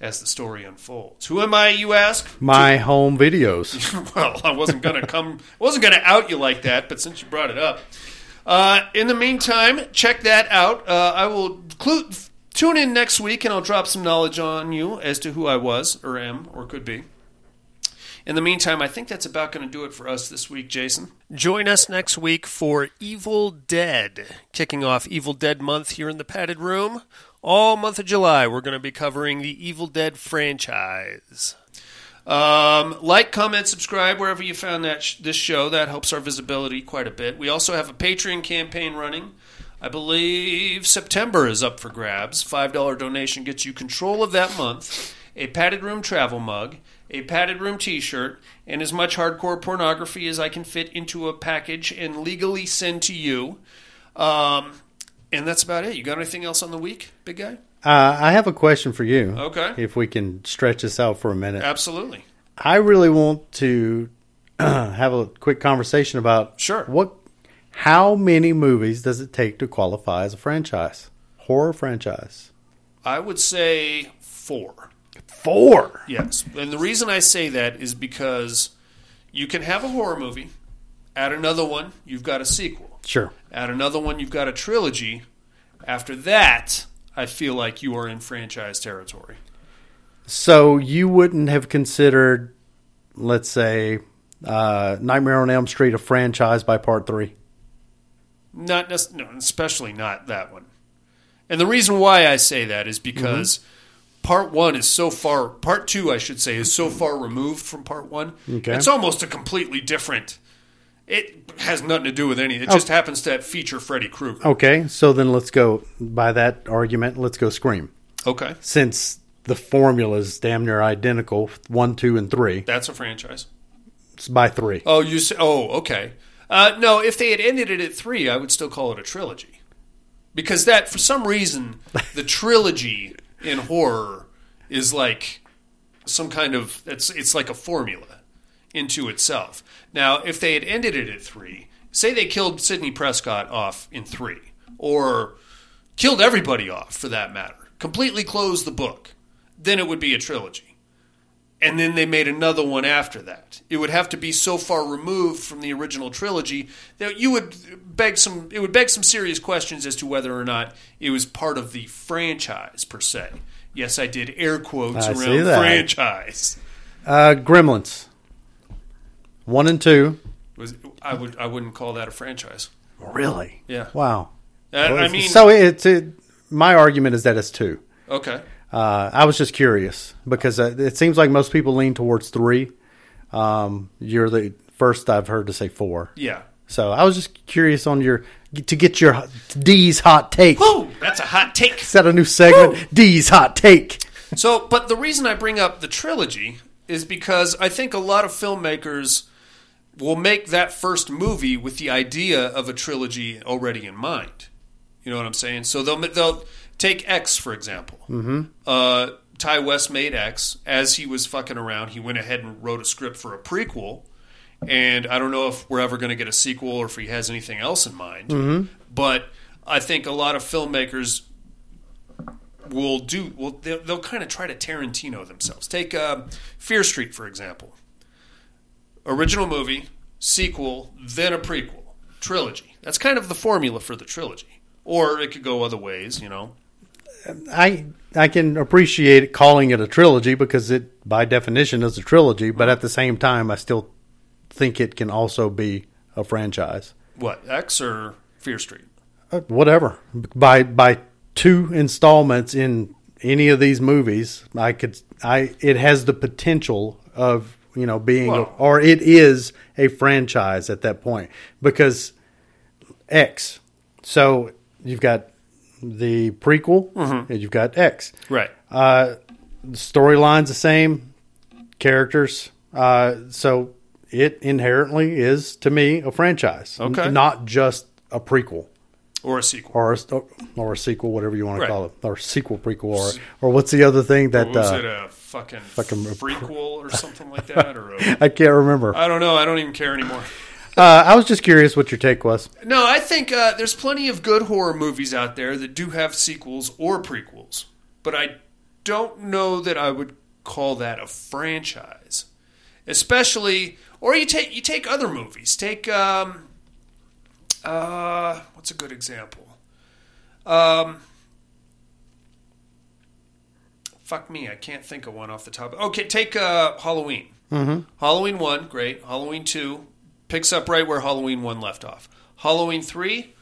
As the story unfolds. Who am I, you ask? My home videos. (laughs) well, I wasn't gonna come, wasn't gonna out you like that, but since you brought it up, uh, in the meantime, check that out. Uh, I will clu- tune in next week, and I'll drop some knowledge on you as to who I was, or am, or could be. In the meantime, I think that's about going to do it for us this week, Jason. Join us next week for Evil Dead, kicking off Evil Dead month here in the padded room. All month of July, we're going to be covering the Evil Dead franchise. Um, like, comment, subscribe wherever you found that sh- this show. That helps our visibility quite a bit. We also have a Patreon campaign running. I believe September is up for grabs. Five dollar donation gets you control of that month, a padded room travel mug, a padded room T-shirt, and as much hardcore pornography as I can fit into a package and legally send to you. Um, and that's about it. You got anything else on the week, big guy? Uh, I have a question for you. Okay. If we can stretch this out for a minute. Absolutely. I really want to (clears throat) have a quick conversation about Sure. what how many movies does it take to qualify as a franchise? Horror franchise. I would say four. Four. Yes. And the reason I say that is because you can have a horror movie, add another one, you've got a sequel. Sure. Add another one, you've got a trilogy. After that, I feel like you are in franchise territory. So you wouldn't have considered, let's say, uh, Nightmare on Elm Street a franchise by part three? Not nec- no, especially not that one. And the reason why I say that is because part one is so far, part two, I should say, is so far removed from part one. Okay. It's almost a completely different. It has nothing to do with any. It Oh. just happens to feature Freddy Krueger. Okay, so then let's go by that argument. Let's go Scream. Okay, Since the formula is damn near identical, one, two, and three. that's a franchise. It's by three. Oh, you say, oh, okay. Uh, no, if they had ended it at three, I would still call it a trilogy, because that for some reason (laughs) the trilogy in horror is like some kind of it's it's like a formula into itself. Now, if they had ended it at three, say they killed Sidney Prescott off in three, or killed everybody off for that matter, completely closed the book, then it would be a trilogy and then they made another one after that. It would have to be so far removed from the original trilogy that you would beg some. It would beg some serious questions as to whether or not it was part of the franchise per se. Yes, I did air quotes I around franchise. Uh, Gremlins. One and two. Was I would I wouldn't call that a franchise. Really? Yeah. Wow. Uh, I mean, so it's it, my argument is that it's two. okay. Uh, I was just curious because uh, it seems like most people lean towards three. Um, you're the first I've heard to say four. Yeah. So I was just curious on your to get your D's hot take. Woo! That's a hot take. Is that a new segment? D's hot take. So, but the reason I bring up the trilogy is because I think a lot of filmmakers will make that first movie with the idea of a trilogy already in mind. You know what I'm saying? So they'll they'll take X for example. Mm-hmm. Uh, Ti West made X as he was fucking around. He went ahead and wrote a script for a prequel, and I don't know if we're ever going to get a sequel or if he has anything else in mind. But I think a lot of filmmakers will do will they'll, they'll kind of try to Tarantino themselves. Take uh, Fear Street for example. Original movie, sequel, then a prequel, trilogy. That's kind of the formula for the trilogy. Or it could go other ways, you know. I I can appreciate calling it a trilogy because it by definition is a trilogy, but at the same time I still think it can also be a franchise. What X or Fear Street? Uh, whatever. By by two installments in any of these movies, I could I it has the potential of, you know, being Well- or it is a franchise at that point because X. So you've got the prequel and you've got X. Right. Uh, the storyline's the same, characters. Uh, so it inherently is to me a franchise, N- Okay. not just a prequel Or a sequel. or a, or a sequel, whatever you want Right. to call it, or sequel prequel, or or what's the other thing that was uh, it a fucking, fucking- prequel or (laughs) something like that? Or I can't remember. I don't know. I don't even care anymore. Uh, I was just curious what your take was. No, I think uh, there's plenty of good horror movies out there that do have sequels or prequels, but I don't know that I would call that a franchise, especially. Or you take you take other movies. Take um, uh, what's a good example? Um, fuck me, I can't think of one off the top. Okay, take uh, Halloween. Mhm. Halloween one, great. Halloween two picks up right where Halloween one left off. Halloween three,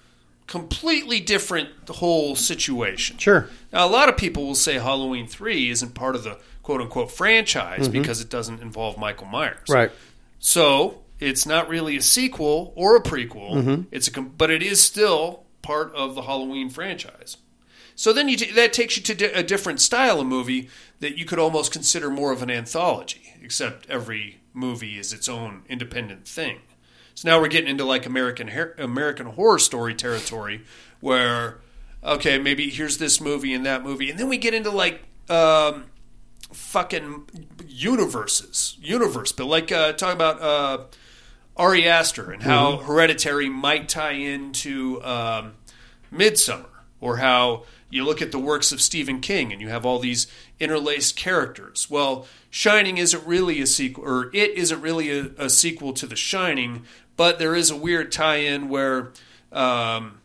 completely different whole situation. Sure. Now, a lot of people will say Halloween 3 isn't part of the quote unquote franchise Mhm. because it doesn't involve Michael Myers. Right. So, it's not really a sequel or a prequel. Mhm. It's a com- but it is still part of the Halloween franchise. So then you t- that takes you to di- a different style of movie that you could almost consider more of an anthology, except every movie is its own independent thing. So now we're getting into like American Her- American Horror Story territory, where okay, maybe here's this movie and that movie, and then we get into like um, fucking universes, universe, but like uh, talking about uh, Ari Aster and how Mhm. Hereditary might tie into um, Midsommar, or how you look at the works of Stephen King and you have all these interlaced characters. Well, Shining isn't really a sequel, or it isn't really a, a sequel to The Shining, but there is a weird tie-in where. Um,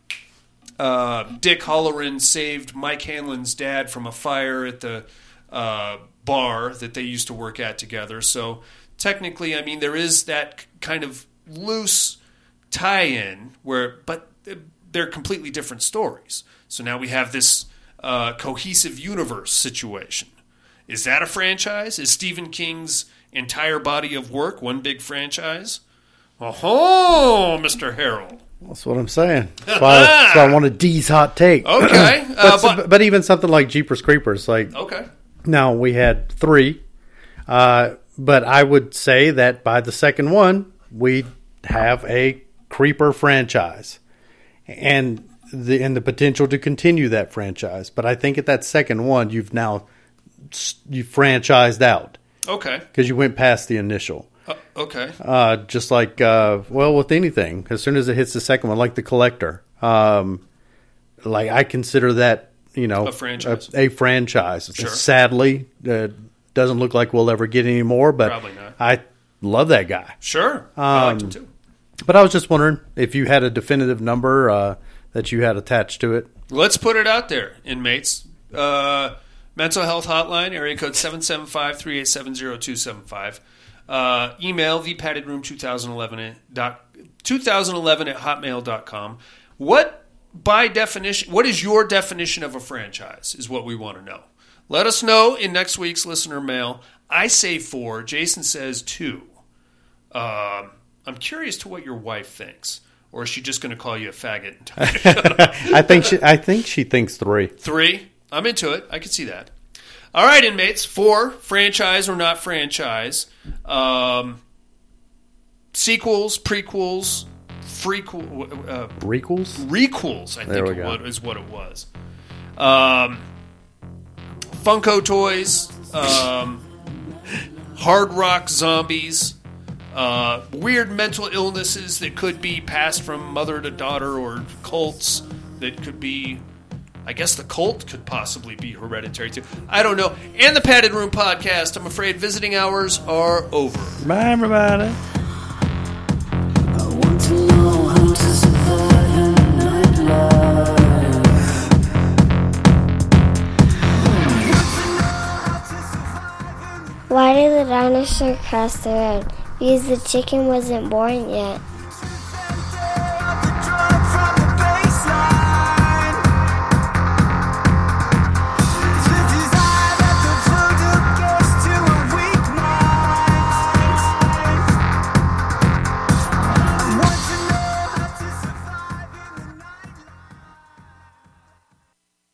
uh, Dick Hallorann saved Mike Hanlon's dad from a fire at the uh, bar that they used to work at together. So technically, I mean, there is that kind of loose tie-in where, but they're completely different stories. So now we have this uh, cohesive universe situation. Is that a franchise? Is Stephen King's entire body of work one big franchise? Oh, Mr. Harold. That's what I'm saying. That's why, why I (laughs) wanted D's hot take. Okay, (clears throat) but, uh, s- but- but even something like Jeepers Creepers, like Okay. now we had three, uh, but I would say that by the second one we have a creeper franchise, and the and the potential to continue that franchise. But I think at that second one you've now you franchised out Okay. because you went past the initial. Uh, okay. Uh, just like uh, well, with anything, as soon as it hits the second one, like the collector, um, like I consider that you know A franchise. A, a franchise. Sure. Sadly, uh, doesn't look like we'll ever get any more. But. I love that guy. Sure. I liked Um, him too. But I was just wondering if you had a definitive number uh, that you had attached to it. Let's put it out there, inmates. Uh, mental health hotline, area code 775-387-0275. Uh, email thepaddedroom2011 dot, 2011 at hotmail.com. What, by definition, what is your definition of a franchise is what we want to know. Let us know in next week's listener mail. I say four. Jason says two. Um, I'm curious to what your wife thinks. Or is she just going to call you a faggot? and tell you to? I think she, I think she thinks three. Three. I'm into it. I can see that. All right, inmates. Four. Franchise or not franchise. Um, sequels, prequels, frequel, uh, Requels. requels. I There think we it go. was, is what it was. Um, Funko toys. Um, hard rock zombies. Uh, weird mental illnesses that could be passed from mother to daughter, or cults that could be. I guess the cult could possibly be hereditary too. I don't know. And the Padded Room podcast. I'm afraid visiting hours are over. Bye, everybody. Why did the dinosaur cross the road? Because the chicken wasn't born yet.